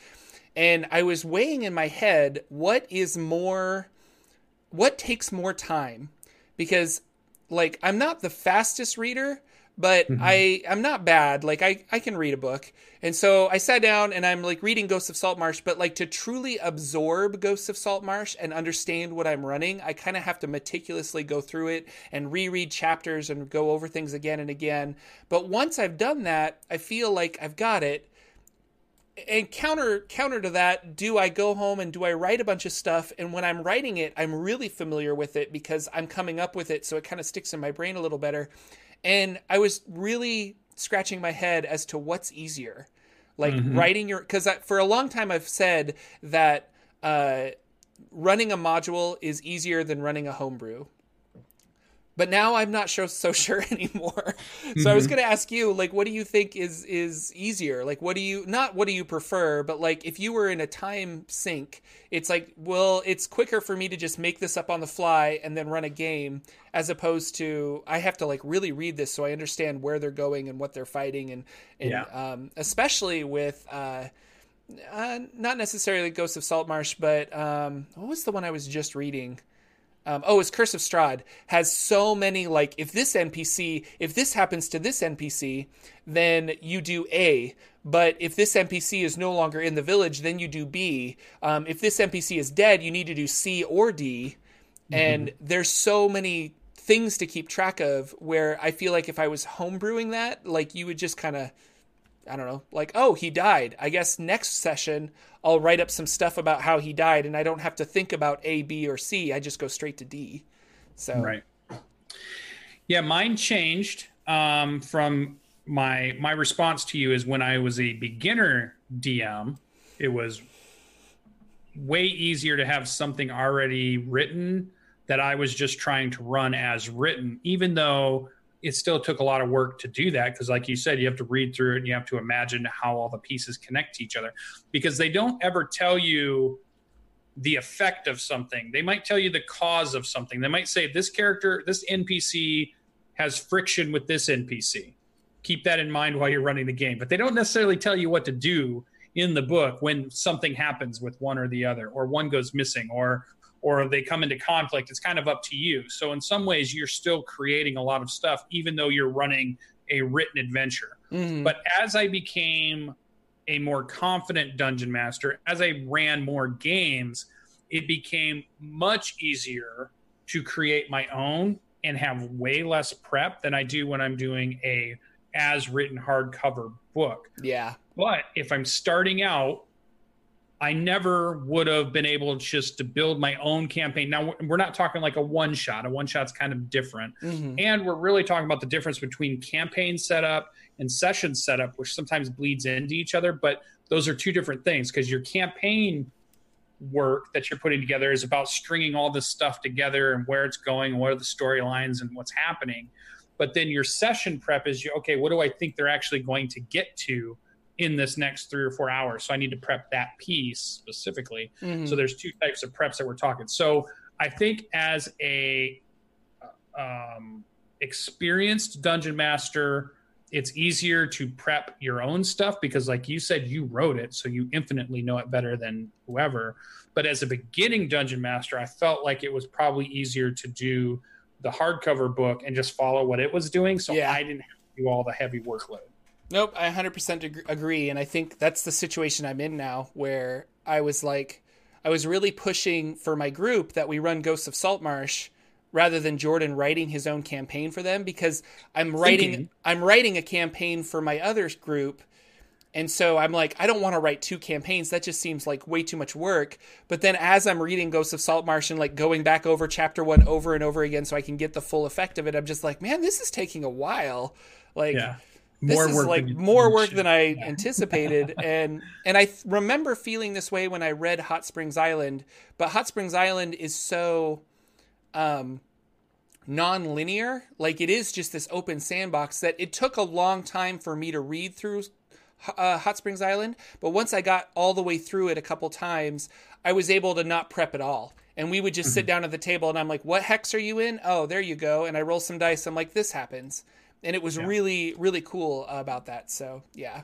and I was weighing in my head what is more what takes more time because like I'm not the fastest reader but mm-hmm. I I'm not bad. Like I I can read a book. And so I sat down and I'm like reading Ghosts of Saltmarsh but like to truly absorb Ghosts of Saltmarsh and understand what I'm running I kind of have to meticulously go through it and reread chapters and go over things again and again. But once I've done that I feel like I've got it and counter counter to that do i go home and do i write a bunch of stuff? And when i'm writing it i'm really familiar with it because i'm coming up with it so it kind of sticks in my brain a little better. And i was really scratching my head as to what's easier like mm-hmm. writing your because for a long time i've said that uh, running a module is easier than running a homebrew but now I'm not so, so [laughs] sure anymore. So mm-hmm. I was mm-hmm. going to ask you, like, what do you think is is easier? Like, what do you not what do you prefer, but like, if you were in a time sink, it's like, well, it's quicker for me to just make this up on the fly and then run a game, as opposed to I have to like really read this so I understand where they're going and what they're fighting, and and yeah. um, especially with. Uh, uh, not necessarily Ghost of Saltmarsh, but um, what was the one I was just reading? Um, oh, it's Curse of Strahd has so many like if this NPC, if this happens to this NPC, then you do A. But if this NPC is no longer in the village, then you do B. Um, if this NPC is dead, you need to do C or D. Mm-hmm. And there's so many things to keep track of where I feel like if I was homebrewing that, like you would just kind of I don't know, like, oh, he died. I guess next session I'll write up some stuff about how he died and I don't have to think about A, B, or C. I just go straight to D. So Right. Yeah, mine changed um, from my my response to you is when I was a beginner DM, it was way easier to have something already written that I was just trying to run as written, even though it still took a lot of work to do that because like you said you have to read through it and you have to imagine how all the pieces connect to each other. Because they don't ever tell you the effect of something. They might tell you the cause of something. They might say this character this npc has friction with this npc keep that in mind while you're running the game. But they don't necessarily tell you what to do in the book when something happens with one or the other or one goes missing or or they come into conflict, it's kind of up to you. So in some ways, you're still creating a lot of stuff, even though you're running a written adventure. Mm-hmm. But as I became a more confident dungeon master, as I ran more games, it became much easier to create my own and have way less prep than I do when I'm doing a as written hardcover book. Yeah. But if I'm starting out, I never would have been able just to build my own campaign. Now we're not talking like a one shot. A one shot's kind of different. Mm-hmm. And we're really talking about the difference between campaign setup and session setup, which sometimes bleeds into each other, but those are two different things because your campaign work that you're putting together is about stringing all this stuff together and where it's going and what are the storylines and what's happening but then your session prep is you okay what do i think they're actually going to get to in this next three or four hours. So i need to prep that piece specifically. Mm-hmm. so there's two types of preps that we're talking. So i think as a um, experienced dungeon master it's easier to prep your own stuff because like you said you wrote it so you infinitely know it better than whoever. But as a beginning dungeon master i felt like it was probably easier to do the hardcover book and just follow what it was doing. So yeah. i didn't have to do all the heavy workload nope i 100% agree and i think that's the situation i'm in now where i was like i was really pushing for my group that we run ghosts of saltmarsh rather than Jordan writing his own campaign for them because I'm writing Thinking. I'm writing a campaign for my other group. And so I'm like, I don't want to write two campaigns. That just seems like way too much work. But then as I'm reading Ghosts of Saltmarsh and like going back over chapter one over and over again so I can get the full effect of it, I'm just like, man, this is taking a while. Like yeah. More this is like more work than I yeah. anticipated, [laughs] and and I th- remember feeling this way when I read Hot Springs Island. But Hot Springs Island is so um, non-linear like it is just this open sandbox that it took a long time for me to read through uh, hot springs island but once i got all the way through it a couple times i was able to not prep at all and we would just mm-hmm. sit down at the table and i'm like what hex are you in oh there you go and i roll some dice i'm like this happens and it was yeah. really really cool about that so yeah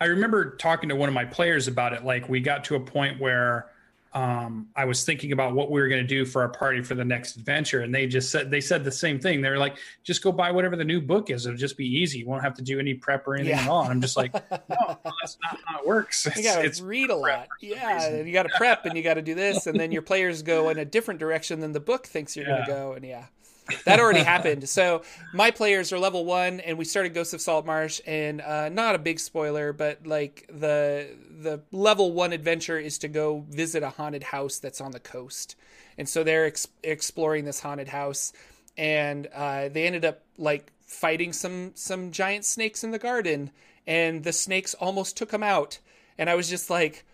i remember talking to one of my players about it like we got to a point where um, I was thinking about what we were going to do for our party for the next adventure, and they just said they said the same thing. They were like, "Just go buy whatever the new book is; it'll just be easy. You won't have to do any prep or anything yeah. at all." And I'm just like, [laughs] "No, that's not how it works. It's, you got to read a lot. Yeah, you got to prep, and you got to do this, and then your players go in a different direction than the book thinks you're yeah. going to go, and yeah." That already [laughs] happened. So my players are level one, and we started Ghosts of Saltmarsh, and uh, not a big spoiler, but like the the level one adventure is to go visit a haunted house that's on the coast, and so they're ex- exploring this haunted house, and uh, they ended up like fighting some some giant snakes in the garden, and the snakes almost took them out, and I was just like,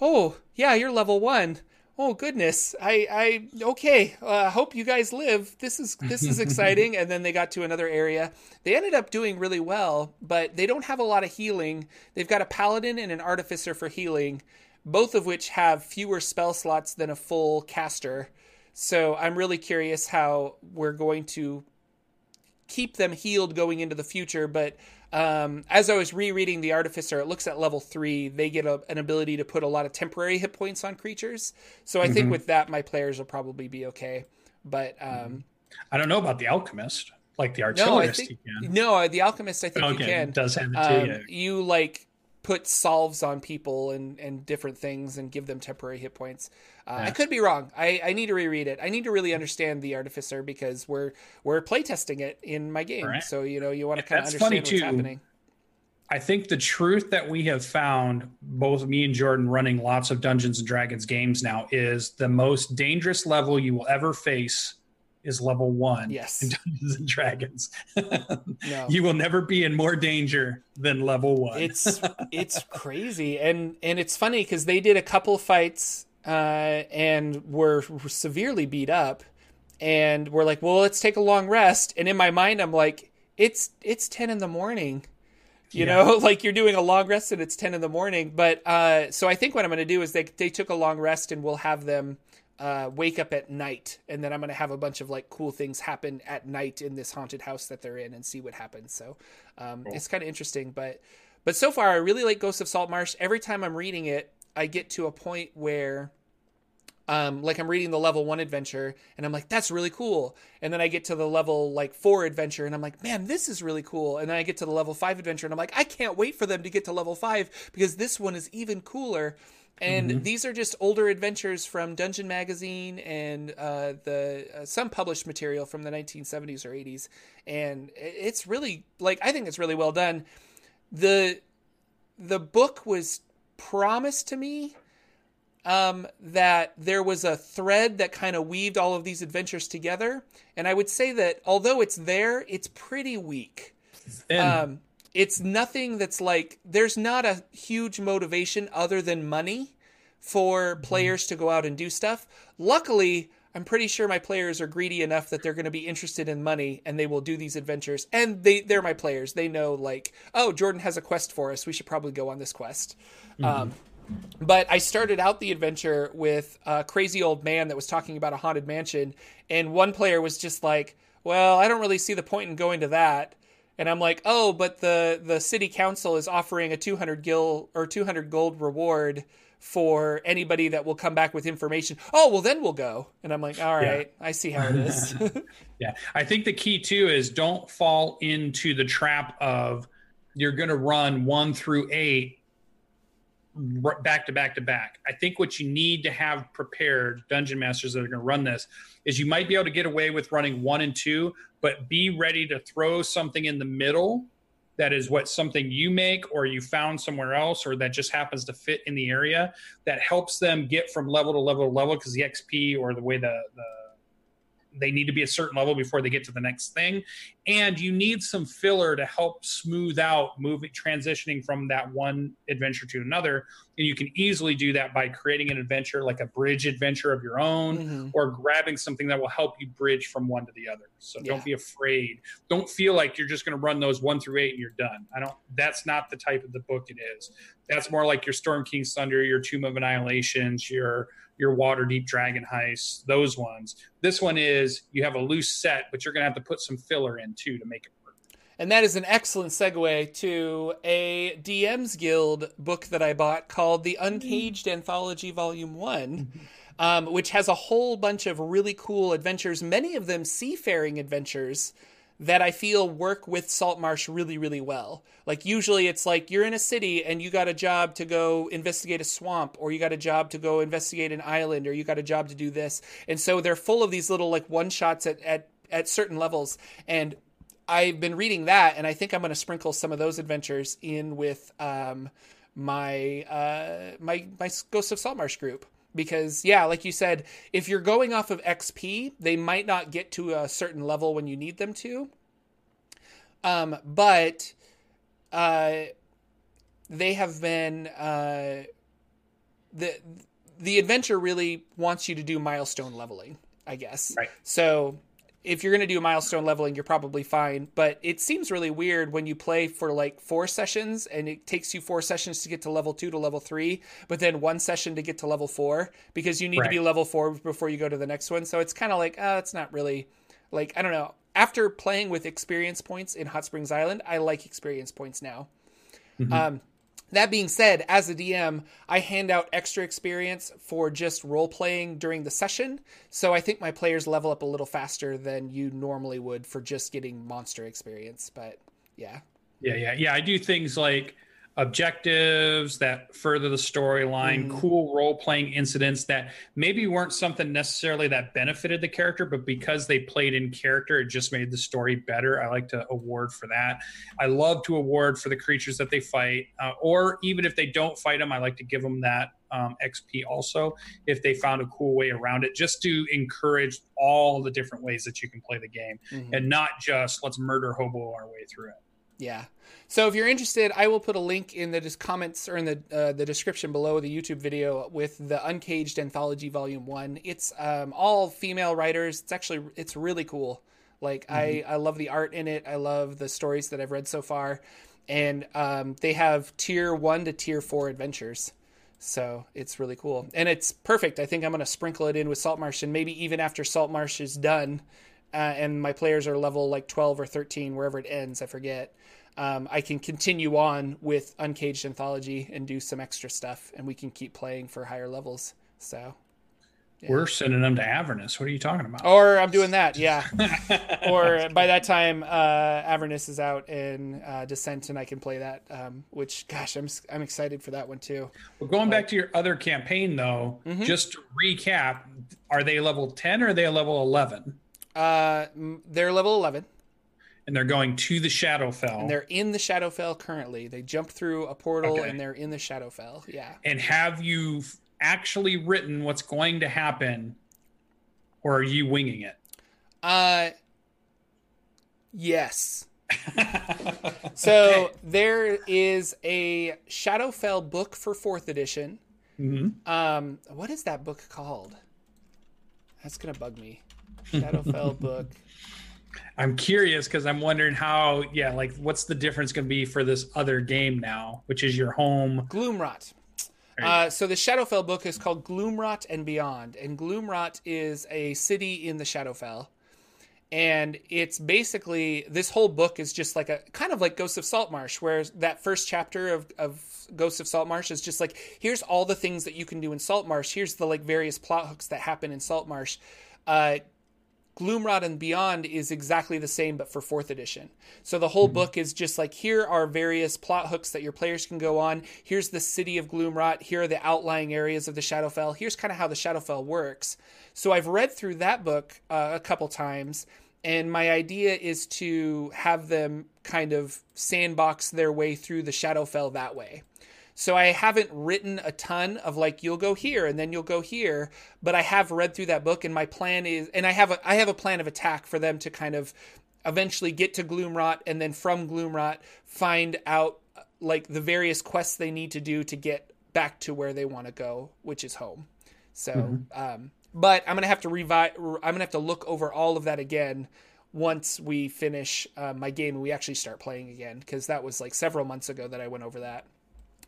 oh yeah, you're level one oh goodness. I i okay. Uh, hope you guys live. This is this is [laughs] exciting. And then they got to another area. They ended up doing really well but they don't have a lot of healing. They've got a paladin and an artificer for healing both of which have fewer spell slots than a full caster. So i'm really curious how we're going to keep them healed going into the future but um, as I was rereading the Artificer, it looks at level three. They get a, an ability to put a lot of temporary hit points on creatures. So I mm-hmm. think with that, my players will probably be okay. But um, I don't know about the Alchemist, like the Artillerist. No, think, no the Alchemist, I think okay, you can. does have it um, You like put salves on people and, and different things and give them temporary hit points. Uh, yeah. I could be wrong. I, I need to reread it. I need to really understand the artificer because we're we're playtesting it in my game. Right. So you know you want to kind of understand what's too. happening. I think the truth that we have found, both me and Jordan running lots of Dungeons and Dragons games now, is the most dangerous level you will ever face is level one yes. in [laughs] Dungeons and Dragons. [laughs] no. You will never be in more danger than level one. it's [laughs] it's crazy, and and it's funny because they did a couple fights uh, and were severely beat up, and we're like, well, let's take a long rest. And in my mind, I'm like, it's it's ten in the morning. You yeah. know, [laughs] like you're doing a long rest and it's ten in the morning. But uh, so I think what I'm going to do is they they took a long rest and we'll have them uh, wake up at night, and then I'm gonna have a bunch of like cool things happen at night in this haunted house that they're in, and see what happens. So um, cool. it's kind of interesting, but but so far I really like Ghosts of salt marsh Every time I'm reading it, I get to a point where. Um, like I'm reading the level one adventure and I'm like, that's really cool. And then I get to the level like four adventure and I'm like, man, this is really cool. And then I get to the level five adventure and I'm like, I can't wait for them to get to level five because this one is even cooler and mm-hmm. these are just older adventures from Dungeon Magazine and uh, the uh, some published material from the 1970s or 80s, and it's really like I think it's really well done. the The book was promised to me um, that there was a thread that kind of weaved all of these adventures together, and I would say that although it's there, it's pretty weak. Um, it's nothing that's like there's not a huge motivation other than money for mm-hmm. players to go out and do stuff. Luckily, I'm pretty sure my players are greedy enough that they're going to be interested in money and they will do these adventures. And they they're my players. They know like, oh, Jordan has a quest for us. We should probably go on this quest. Mm-hmm. Um, but I started out the adventure with a crazy old man that was talking about a haunted mansion, and one player was just like, "Well, I don't really see the point in going to that." And I'm like, oh, but the the city council is offering a 200 gil or 200 gold reward for anybody that will come back with information. Oh, well, then we'll go. And I'm like, all right, yeah. I see how it is. [laughs] yeah, I think the key too is don't fall into the trap of you're going to run one through eight back to back to back. I think what you need to have prepared, dungeon masters that are going to run this, is you might be able to get away with running one and two, but be ready to throw something in the middle that is what something you make or you found somewhere else or that just happens to fit in the area that helps them get from level to level to level because the XP or the way the, the they need to be a certain level before they get to the next thing. And you need some filler to help smooth out moving transitioning from that one adventure to another. And you can easily do that by creating an adventure like a bridge adventure of your own mm-hmm. or grabbing something that will help you bridge from one to the other. So yeah. don't be afraid. Don't feel like you're just going to run those one through eight and you're done. I don't that's not the type of the book it is. That's more like your storm king's thunder your tomb of annihilations your your Waterdeep dragon heist, those ones. This one is you have a loose set, but you're going to have to put some filler in too to make it work. And that is an excellent segue to a DM's Guild book that I bought called The Uncaged Anthology Volume One. Um, which has a whole bunch of really cool adventures, many of them seafaring adventures that I feel work with Saltmarsh really, really well. Like usually it's like you're in a city and you got a job to go investigate a swamp or you got a job to go investigate an island or you got a job to do this. And so they're full of these little like one shots at, at, at certain levels. And I've been reading that and I think I'm going to sprinkle some of those adventures in with, um, my, uh, my, my Ghost of Saltmarsh group because yeah like you said if you're going off of xp they might not get to a certain level when you need them to. Um, but uh, they have been uh, the the adventure really wants you to do milestone leveling i guess. Right. So if you're going to do milestone leveling, you're probably fine. But it seems really weird when you play for like four sessions and it takes you four sessions to get to level two to level three, but then one session to get to level four because you need right. to be level four before you go to the next one. So it's kind of like, oh, it's not really like, I don't know. After playing with experience points in Hot Springs Island, I like experience points now. Mm-hmm. Um, that being said, as a DM, I hand out extra experience for just role playing during the session. So I think my players level up a little faster than you normally would for just getting monster experience. But yeah. Yeah, yeah, yeah. I do things like objectives that further the storyline, mm. cool role playing incidents that maybe weren't something necessarily that benefited the character, but because they played in character, it just made the story better. I like to award for that. I love to award for the creatures that they fight, uh, or even if they don't fight them, I like to give them that um, XP also if they found a cool way around it, just to encourage all the different ways that you can play the game mm-hmm. and not just let's murder hobo our way through it. Yeah. So if you're interested, I will put a link in the just comments or in the uh, the description below the YouTube video with the Uncaged Anthology Volume One. It's um, all female writers. It's actually it's really cool. Like mm-hmm. I I love the art in it. I love the stories that I've read so far, and um, they have tier one to tier four adventures. So it's really cool, and it's perfect. I think I'm gonna sprinkle it in with Saltmarsh, and maybe even after Saltmarsh is done, uh, and my players are level like 12 or 13 wherever it ends i forget um, i can continue on with uncaged anthology and do some extra stuff and we can keep playing for higher levels so We're sending them to Avernus. What are you talking about? Or I'm doing that, yeah. [laughs] or by that time, uh, Avernus is out in uh, Descent, and I can play that. Um, which, gosh, I'm I'm excited for that one too. Well, going back to your other campaign, though, mm-hmm. just to recap, are they level ten or are they level eleven? Uh, they're level eleven. And they're going to the Shadowfell. And they're in the Shadowfell currently. They jumped through a portal okay. and they're in the Shadowfell. Yeah. And have you actually written what's going to happen, or are you winging it? Uh, yes. [laughs] so there is a Shadowfell book for fourth edition. Mm-hmm. Um, what is that book called? That's gonna bug me. Shadowfell [laughs] book. I'm curious because I'm wondering how, yeah, like what's the difference going to be for this other game now, which is your home Gloomwrought. Uh, so the Shadowfell book is called Gloomwrought and Beyond, and Gloomwrought is a city in the Shadowfell, and it's basically this whole book is just like a kind of like Ghosts of Saltmarsh, where that first chapter of, of Ghosts of Saltmarsh is just like here's all the things that you can do in Saltmarsh. Here's the like various plot hooks that happen in Saltmarsh. Uh, Gloomwrought and Beyond is exactly the same, but for fourth edition. So the whole mm-hmm. book is just like here are various plot hooks that your players can go on. Here's the city of Gloomwrought. Here are the outlying areas of the Shadowfell. Here's kind of how the Shadowfell works. So I've read through that book uh, a couple times, and my idea is to have them kind of sandbox their way through the Shadowfell that way. So I haven't written a ton of like you'll go here and then you'll go here, but I have read through that book and my plan is and I have a I have a plan of attack for them to kind of eventually get to Gloomwrought and then from Gloomwrought find out like the various quests they need to do to get back to where they want to go, which is home. So, mm-hmm. um, but I'm gonna have to revive. I'm gonna have to look over all of that again once we finish uh, my game and we actually start playing again because that was like several months ago that I went over that.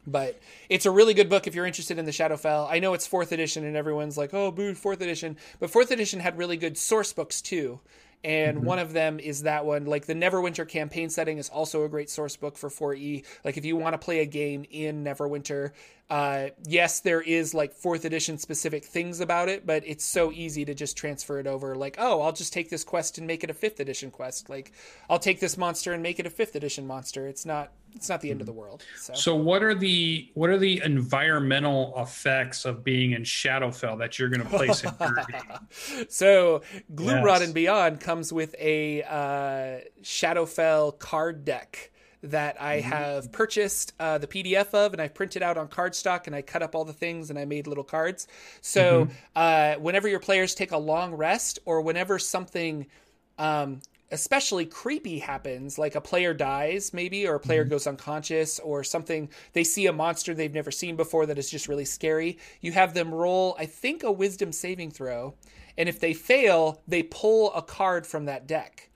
But it's a really good book if you're interested in the Shadowfell. I know it's fourth edition and everyone's like, oh, boo, fourth edition. But fourth edition had really good source books too. And mm-hmm. one of them is that one. Like the Neverwinter campaign setting is also a great source book for 4E. Like if you want to play a game in Neverwinter, uh, yes, there is like fourth edition specific things about it, but it's so easy to just transfer it over. Like, oh, I'll just take this quest and make it a fifth edition quest. Like, I'll take this monster and make it a fifth edition monster. It's not it's not the end of the world. So. so what are the what are the environmental effects of being in Shadowfell that you're going to place in your [laughs] game? So Gloomwrought yes. and Beyond comes with a uh, Shadowfell card deck that I mm-hmm. have purchased uh, the PDF of and I printed out on cardstock and I cut up all the things and I made little cards. So mm-hmm. uh, whenever your players take a long rest or whenever something um, especially creepy happens, like a player dies maybe or a player mm-hmm. goes unconscious or something, they see a monster they've never seen before that is just really scary, you have them roll, I think, a wisdom saving throw. And if they fail, they pull a card from that deck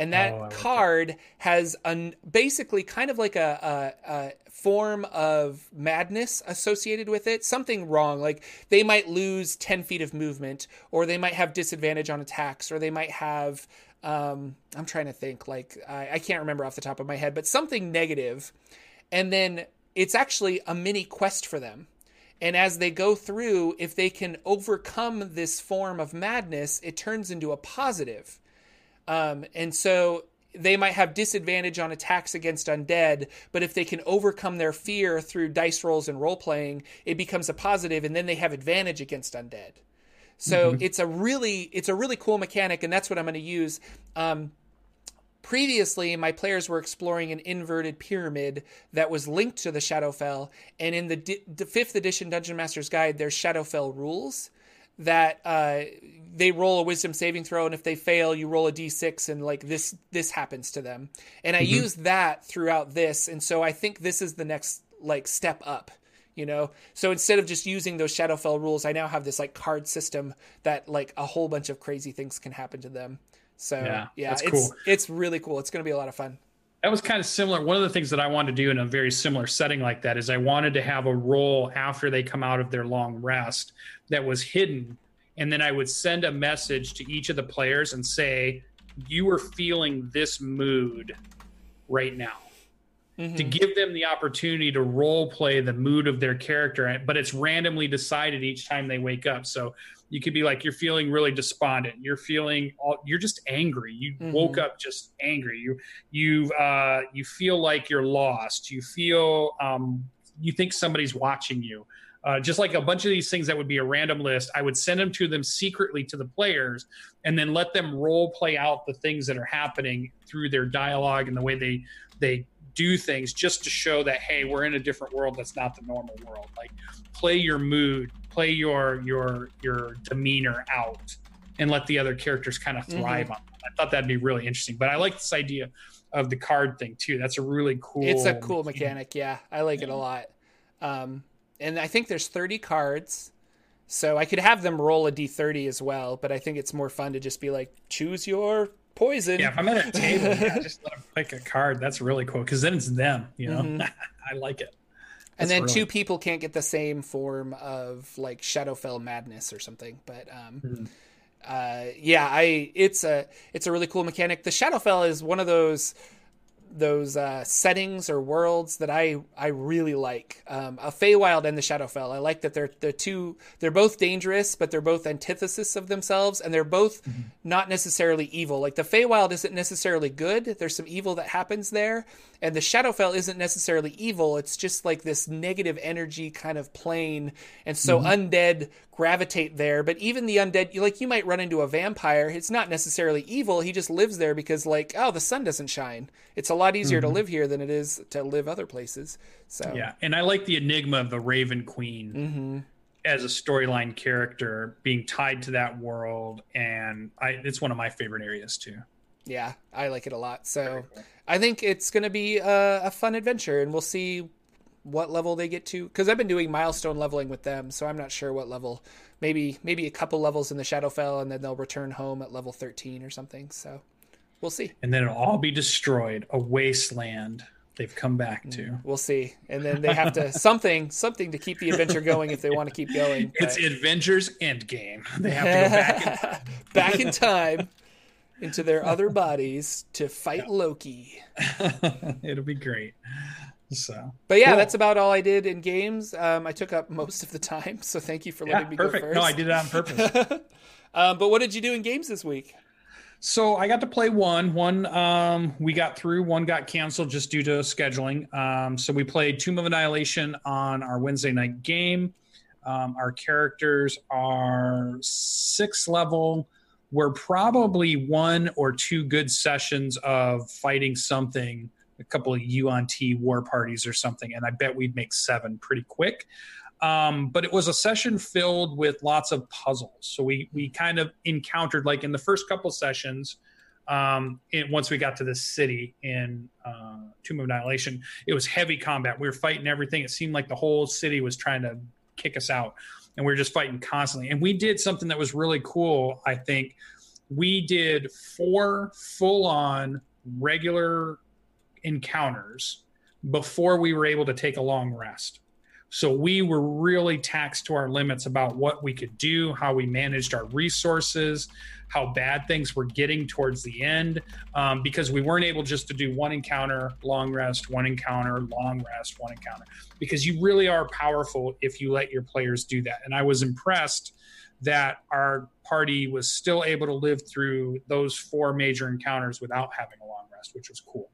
and that oh, card has an basically kind of like a, a, a, form of madness associated with it something wrong like they might lose 10 feet of movement or they might have disadvantage on attacks or they might have um, i'm trying to think like I, I can't remember off the top of my head but something negative. And then it's actually a mini quest for them. And as they go through if they can overcome this form of madness it turns into a positive. Um, and so they might have disadvantage on attacks against undead, but if they can overcome their fear through dice rolls and role playing, it becomes a positive, and then they have advantage against undead. So mm-hmm. it's a really it's a really cool mechanic, and that's what I'm going to use. Um, previously, my players were exploring an inverted pyramid that was linked to the Shadowfell, and in the, di- the fifth edition Dungeon Master's Guide, there's Shadowfell rules that uh, they roll a wisdom saving throw and if they fail you roll a d6 and like this this happens to them and i mm-hmm. use that throughout this and so i think this is the next like step up you know so instead of just using those shadowfell rules i now have this like card system that like a whole bunch of crazy things can happen to them so yeah, yeah it's cool. it's really cool it's going to be a lot of fun that was kind of similar. One of the things that I wanted to do in a very similar setting like that is I wanted to have a role after they come out of their long rest that was hidden and then I would send a message to each of the players and say, "You are feeling this mood right now." Mm-hmm. to give them the opportunity to role play the mood of their character, but it's randomly decided each time they wake up. So you could be like you're feeling really despondent you're feeling all, you're just angry you mm-hmm. woke up just angry you you uh you feel like you're lost you feel um you think somebody's watching you uh, just like a bunch of these things that would be a random list i would send them to them secretly to the players and then let them role play out the things that are happening through their dialogue and the way they they do things just to show that hey we're in a different world that's not the normal world like play your mood play your your your demeanor out and let the other characters kind of thrive mm-hmm. on it. i thought that'd be really interesting but i like this idea of the card thing too that's a really cool it's a cool mechanic yeah i like yeah. it a lot um and i think there's 30 cards so i could have them roll a d30 as well but i think it's more fun to just be like choose your poison. Yeah, if I'm at a [laughs] table, yeah, just let them pick a card. That's really cool because then it's them. You know, mm-hmm. [laughs] I like it. That's and then really... two people can't get the same form of like Shadowfell madness or something. But um, mm-hmm. uh, yeah, I it's a it's a really cool mechanic. The Shadowfell is one of those those uh, settings or worlds that I I really like. Um, a Feywild and the Shadowfell. I like that they're they're two they're both dangerous, but they're both antithesis of themselves, and they're both mm-hmm. not necessarily evil. Like the Feywild isn't necessarily good. There's some evil that happens there, and the Shadowfell isn't necessarily evil. It's just like this negative energy kind of plane, and so mm-hmm. undead gravitate there. But even the undead, like you might run into a vampire. It's not necessarily evil. He just lives there because like oh the sun doesn't shine. It's a lot easier mm-hmm. to live here than it is to live other places. So yeah, and I like the enigma of the Raven Queen. Mm-hmm as a storyline character being tied to that world and I, it's one of my favorite areas too yeah, I like it a lot. So I think it's going to be a, a, fun adventure, and we'll see what level they get to. Because I've been doing milestone leveling with them, so I'm not sure what level. Maybe maybe a couple levels in the Shadowfell, and then they'll return home at level 13 or something. So we'll see. And then it'll all be destroyed, a wasteland. They've come back to. Mm, we'll see, and then they have to [laughs] something something to keep the adventure going if they want to keep going. But... [laughs] It's Avengers Endgame. [laughs] They have to go back in, back in time into their other bodies to fight. Loki. It'll be great. So, but yeah, cool. that's about all I did in games. Um, I took up [laughs] most of the time, so thank you for letting yeah, me perfect. go first. No, I did it on purpose. [laughs] um, but what did you do in games this week? So I got to play one. One um, we got through. One got canceled just due to scheduling. Um, so we played Tomb of Annihilation on our Wednesday night game. Um, our characters are six level We're probably one or two good sessions of fighting something, a couple of Yuan-ti war parties or something, and I bet we'd make seven pretty quick. Um, but it was a session filled with lots of puzzles. So we we kind of encountered like in the first couple sessions. Um, it, once we got to the city in uh, Tomb of Annihilation, it was heavy combat. We were fighting everything. It seemed like the whole city was trying to kick us out and we are just fighting constantly. And we did something that was really cool. I think we did four full on regular encounters before we were able to take a long rest. So we were really taxed to our limits about what we could do, how we managed our resources, how bad things were getting towards the end, um, because we weren't able just to do one encounter, long rest, one encounter, long rest, one encounter, because you really are powerful if you let your players do that. And I was impressed that our party was still able to live through those four major encounters without having a long rest, which was cool.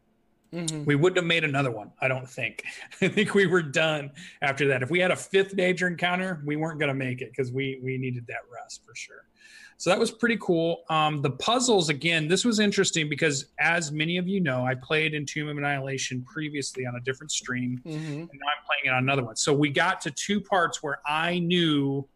Mm-hmm. We wouldn't have made another one, I don't think. [laughs] I think we were done after that. If we had a fifth major encounter, we weren't going to make it because we we needed that rest for sure. So that was pretty cool. Um, the puzzles, again, this was interesting because, as many of you know, I played in Tomb of Annihilation previously on a different stream, mm-hmm. and now I'm playing it on another one. So we got to two parts where I knew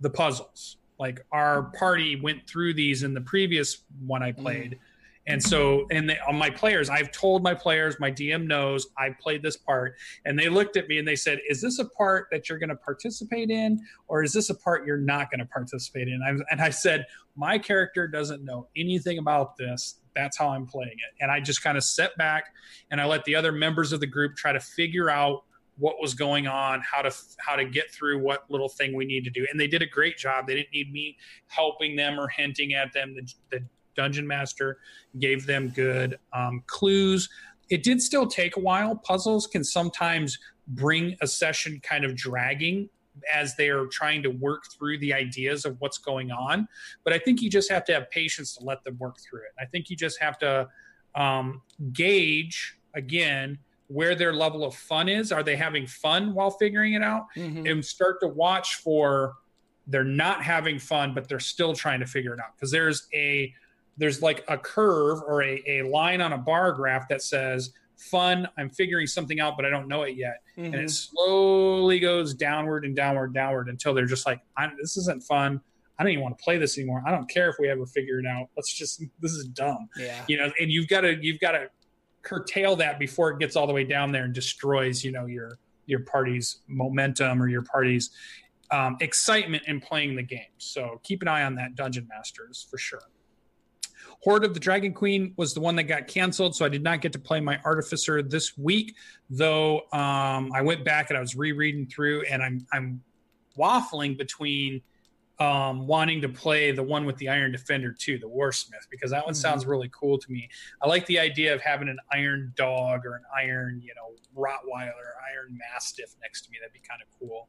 the puzzles. Like our party went through these in the previous one I played. Mm and so, and they, on my players, I've told my players, my DM knows I played this part, and they looked at me and they said, "Is this a part that you're going to participate in, or is this a part you're not going to participate in?" I, and I said, "My character doesn't know anything about this. That's how I'm playing it." And I just kind of set back and I let the other members of the group try to figure out what was going on, how to how to get through what little thing we need to do, and they did a great job. They didn't need me helping them or hinting at them. The, the dungeon master gave them good um, clues. it did still take a while. Puzzles can sometimes bring a session kind of dragging as they are trying to work through the ideas of what's going on. But I think you just have to have patience to let them work through it. I think you just have to um, gauge again where their level of fun is. Are they having fun while figuring it out? Mm-hmm. And start to watch for they're not having fun, but they're still trying to figure it out. Because there's a there's like a curve or a, a line on a bar graph that says fun i'm figuring something out but i don't know it yet. Mm-hmm. and it mm-hmm. slowly goes downward and downward downward until they're just like this isn't fun. I don't even want to play this anymore. I don't care if we ever figure it out. Let's just this is dumb. Yeah. You know and you've got to you've got to curtail that before it gets all the way down there and destroys you know your your party's momentum or your party's um, excitement in playing the game. So keep an eye on that dungeon masters for sure Hoard of the Dragon Queen was the one that got canceled, so I did not get to play my Artificer this week. Though um, I went back and I was rereading through, and I'm I'm waffling between um, wanting to play the one with the Iron Defender too, the Warsmith, because that one mm-hmm. sounds really cool to me. I like the idea of having an Iron Dog or an Iron, you know, Rottweiler, Iron Mastiff next to me. That'd be kind of cool.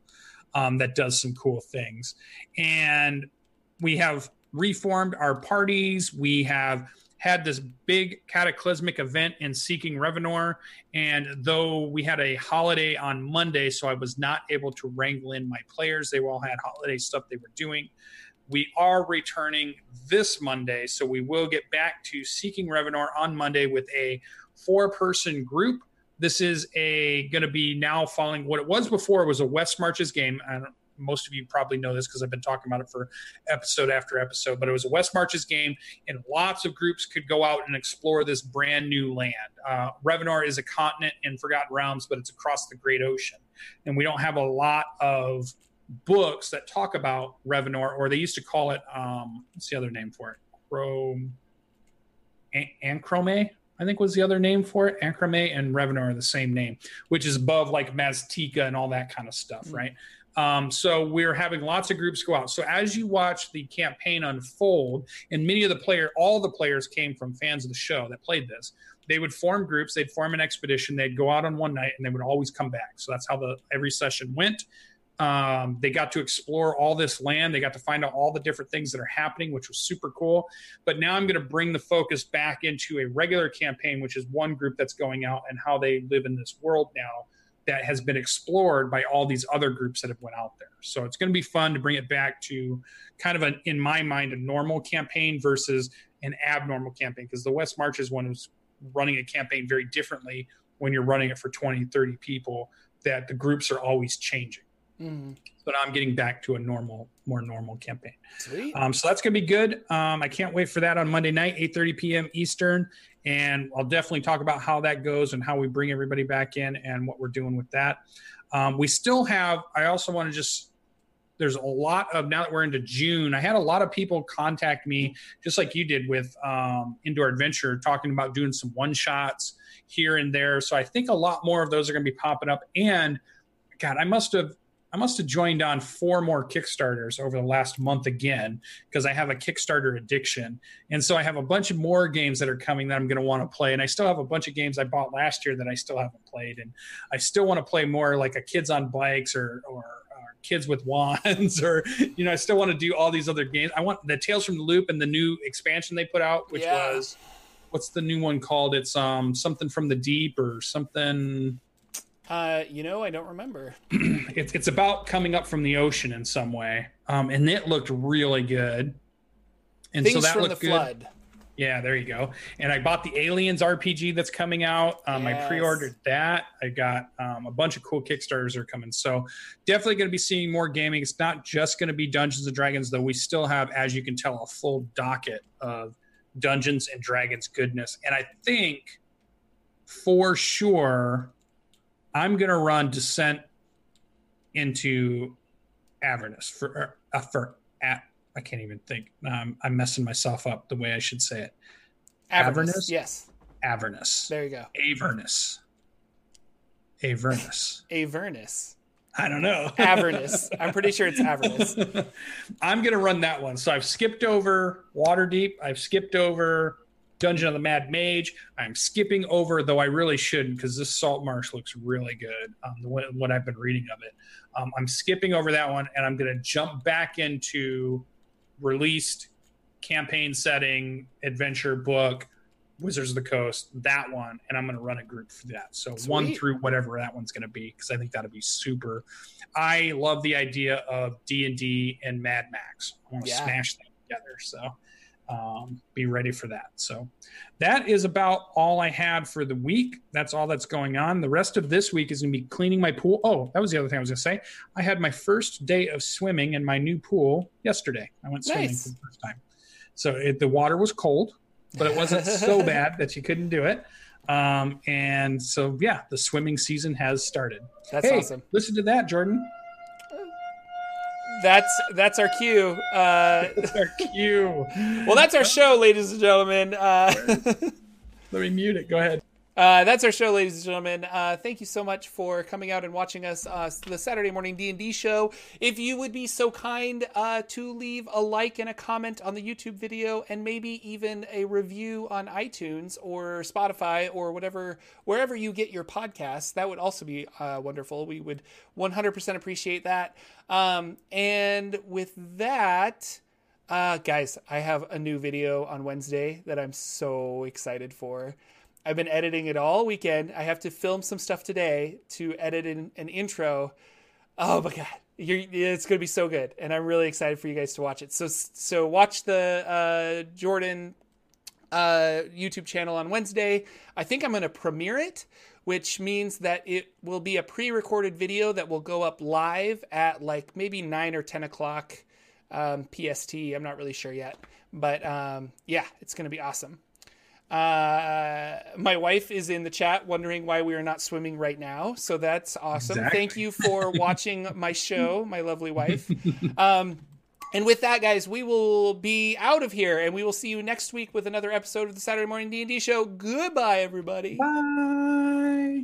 Um, that does some cool things, and we have reformed our parties. We have had this big cataclysmic event in Seeking Revenor. And though we had a holiday on Monday, so I was not able to wrangle in my players, they all had holiday stuff they were doing. We are returning this Monday, so we will get back to Seeking Revenor on Monday with a four person group. This is a going to be now following what it was before. It was a West Marches game. I don't, most of you probably know this because I've been talking about it for episode after episode. But it was a West Marches game, and lots of groups could go out and explore this brand new land. Uh, Revenor is a continent in Forgotten Realms, but it's across the Great Ocean, and we don't have a lot of books that talk about Revenor, or they used to call it um, what's the other name for it? Chrome, An- Anchorome, I think was the other name for it. Anchorome and Revenor are the same name, which is above like Maztica and all that kind of stuff, mm-hmm. Um, so we're having lots of groups go out. So as you watch the campaign unfold, and many of the player, all the players came from fans of the show that played this. They would form groups. They'd form an expedition. They'd go out on one night, and they would always come back. So that's how the every session went. Um, they got to explore all this land. They got to find out all the different things that are happening, which was super cool. But now I'm going to bring the focus back into a regular campaign, which is one group that's going out and how they live in this world now that has been explored by all these other groups that have went out there. So it's going to be fun to bring it back to kind of an, in my mind, a normal campaign versus an abnormal campaign because the West Marches one was running a campaign very differently when you're running it for 20, 30 people that the groups are always changing. Mm-hmm. So now I'm getting back to a normal, more normal campaign. Sweet. Um, so that's going to be good. Um, I can't wait for that on Monday night, 8:30 p.m. Eastern, and I'll definitely talk about how that goes and how we bring everybody back in and what we're doing with that. Um, we still have. I also want to just. There's a lot of now that we're into June. I had a lot of people contact me, just like you did with um, Indoor Adventure, talking about doing some one shots here and there. So I think a lot more of those are going to be popping up. And God, I must have I must have joined on four more Kickstarters over the last month again because I have a Kickstarter addiction. And so I have a bunch of more games that are coming that I'm going to want to play. And I still have a bunch of games I bought last year that I still haven't played. And I still want to play more like a Kids on Bikes or, or, or Kids with Wands [laughs] or, you know, I still want to do all these other games. I want the Tales from the Loop and the new expansion they put out, which yeah. was what's the new one called? It's um something from the deep or something uh, you know, I don't remember. [clears throat] it's it's about coming up from the ocean in some way, um, and it looked really good. And Things so that looked the good. flood. Yeah, there you go. And I bought the Aliens RPG that's coming out. Um, yes. I pre-ordered that. I got um, a bunch of cool Kickstarters are coming. So definitely going to be seeing more gaming. It's not just going to be Dungeons and Dragons, though. We still have, as you can tell, a full docket of Dungeons and Dragons goodness. And I think for sure I'm going to run Descent into Avernus for uh, for at I can't even think. Um, I'm messing myself up the way I should say it. Avernus, Avernus? yes. Avernus. There you go. Avernus. Avernus. Avernus. I don't know. [laughs] Avernus. I'm pretty sure it's Avernus. [laughs] I'm going to run that one. So I've skipped over Waterdeep. I've skipped over Dungeon of the Mad Mage. I'm skipping over, though I really shouldn't, because this Salt Marsh looks really good. Um, the, what I've been reading of it, um, I'm skipping over that one, and I'm going to jump back into released campaign setting adventure book Wizards of the Coast, that one, and I'm going to run a group for that. So Sweet. one through whatever that one's going to be, because I think that'll be super. I love the idea of D and D and Mad Max. I want to yeah. smash them together. So um, be ready for that. So that is about all I had for the week. That's all that's going on. The rest of this week is going to be cleaning my pool. Oh, that was the other thing I was going to say. I had my first day of swimming in my new pool yesterday. I went swimming nice. for the first time. So it, the water was cold but it wasn't [laughs] so bad that you couldn't do it. Um, and so, yeah, the swimming season has started. That's hey, awesome. Listen to that, Jordan. That's that's our cue. Uh, that's our cue. [laughs] well, that's our show, ladies and gentlemen. Uh, Let me mute it. Go ahead. Uh, that's our show, ladies and gentlemen. Uh, thank you so much for coming out and watching us uh, the Saturday morning D and D show. If you would be so kind uh, to leave a like and a comment on the YouTube video, and maybe even a review on iTunes or Spotify or whatever wherever you get your podcasts, that would also be uh, wonderful. We would 100% appreciate that. Um, and with that. Uh, guys, I have a new video on Wednesday that I'm so excited for. I've been editing it all weekend. I have to film some stuff today to edit in, an intro. Oh my god, You're, it's going to be so good, and I'm really excited for you guys to watch it. So so watch the uh, Jorphdan uh, YouTube channel on Wednesday. I think I'm going to premiere it, which means that it will be a pre-recorded video that will go up live at like maybe nine or ten o'clock um, PST. I'm not really sure yet, but um, yeah, it's going to be awesome. Uh, my wife is in the chat wondering why we are not swimming right now. So that's awesome. Exactly. Thank you for [laughs] watching my show, my lovely wife. Um, and with that, guys, we will be out of here, and we will see you next week with another episode of the Saturday Morning D and D Show. Goodbye, everybody. Bye.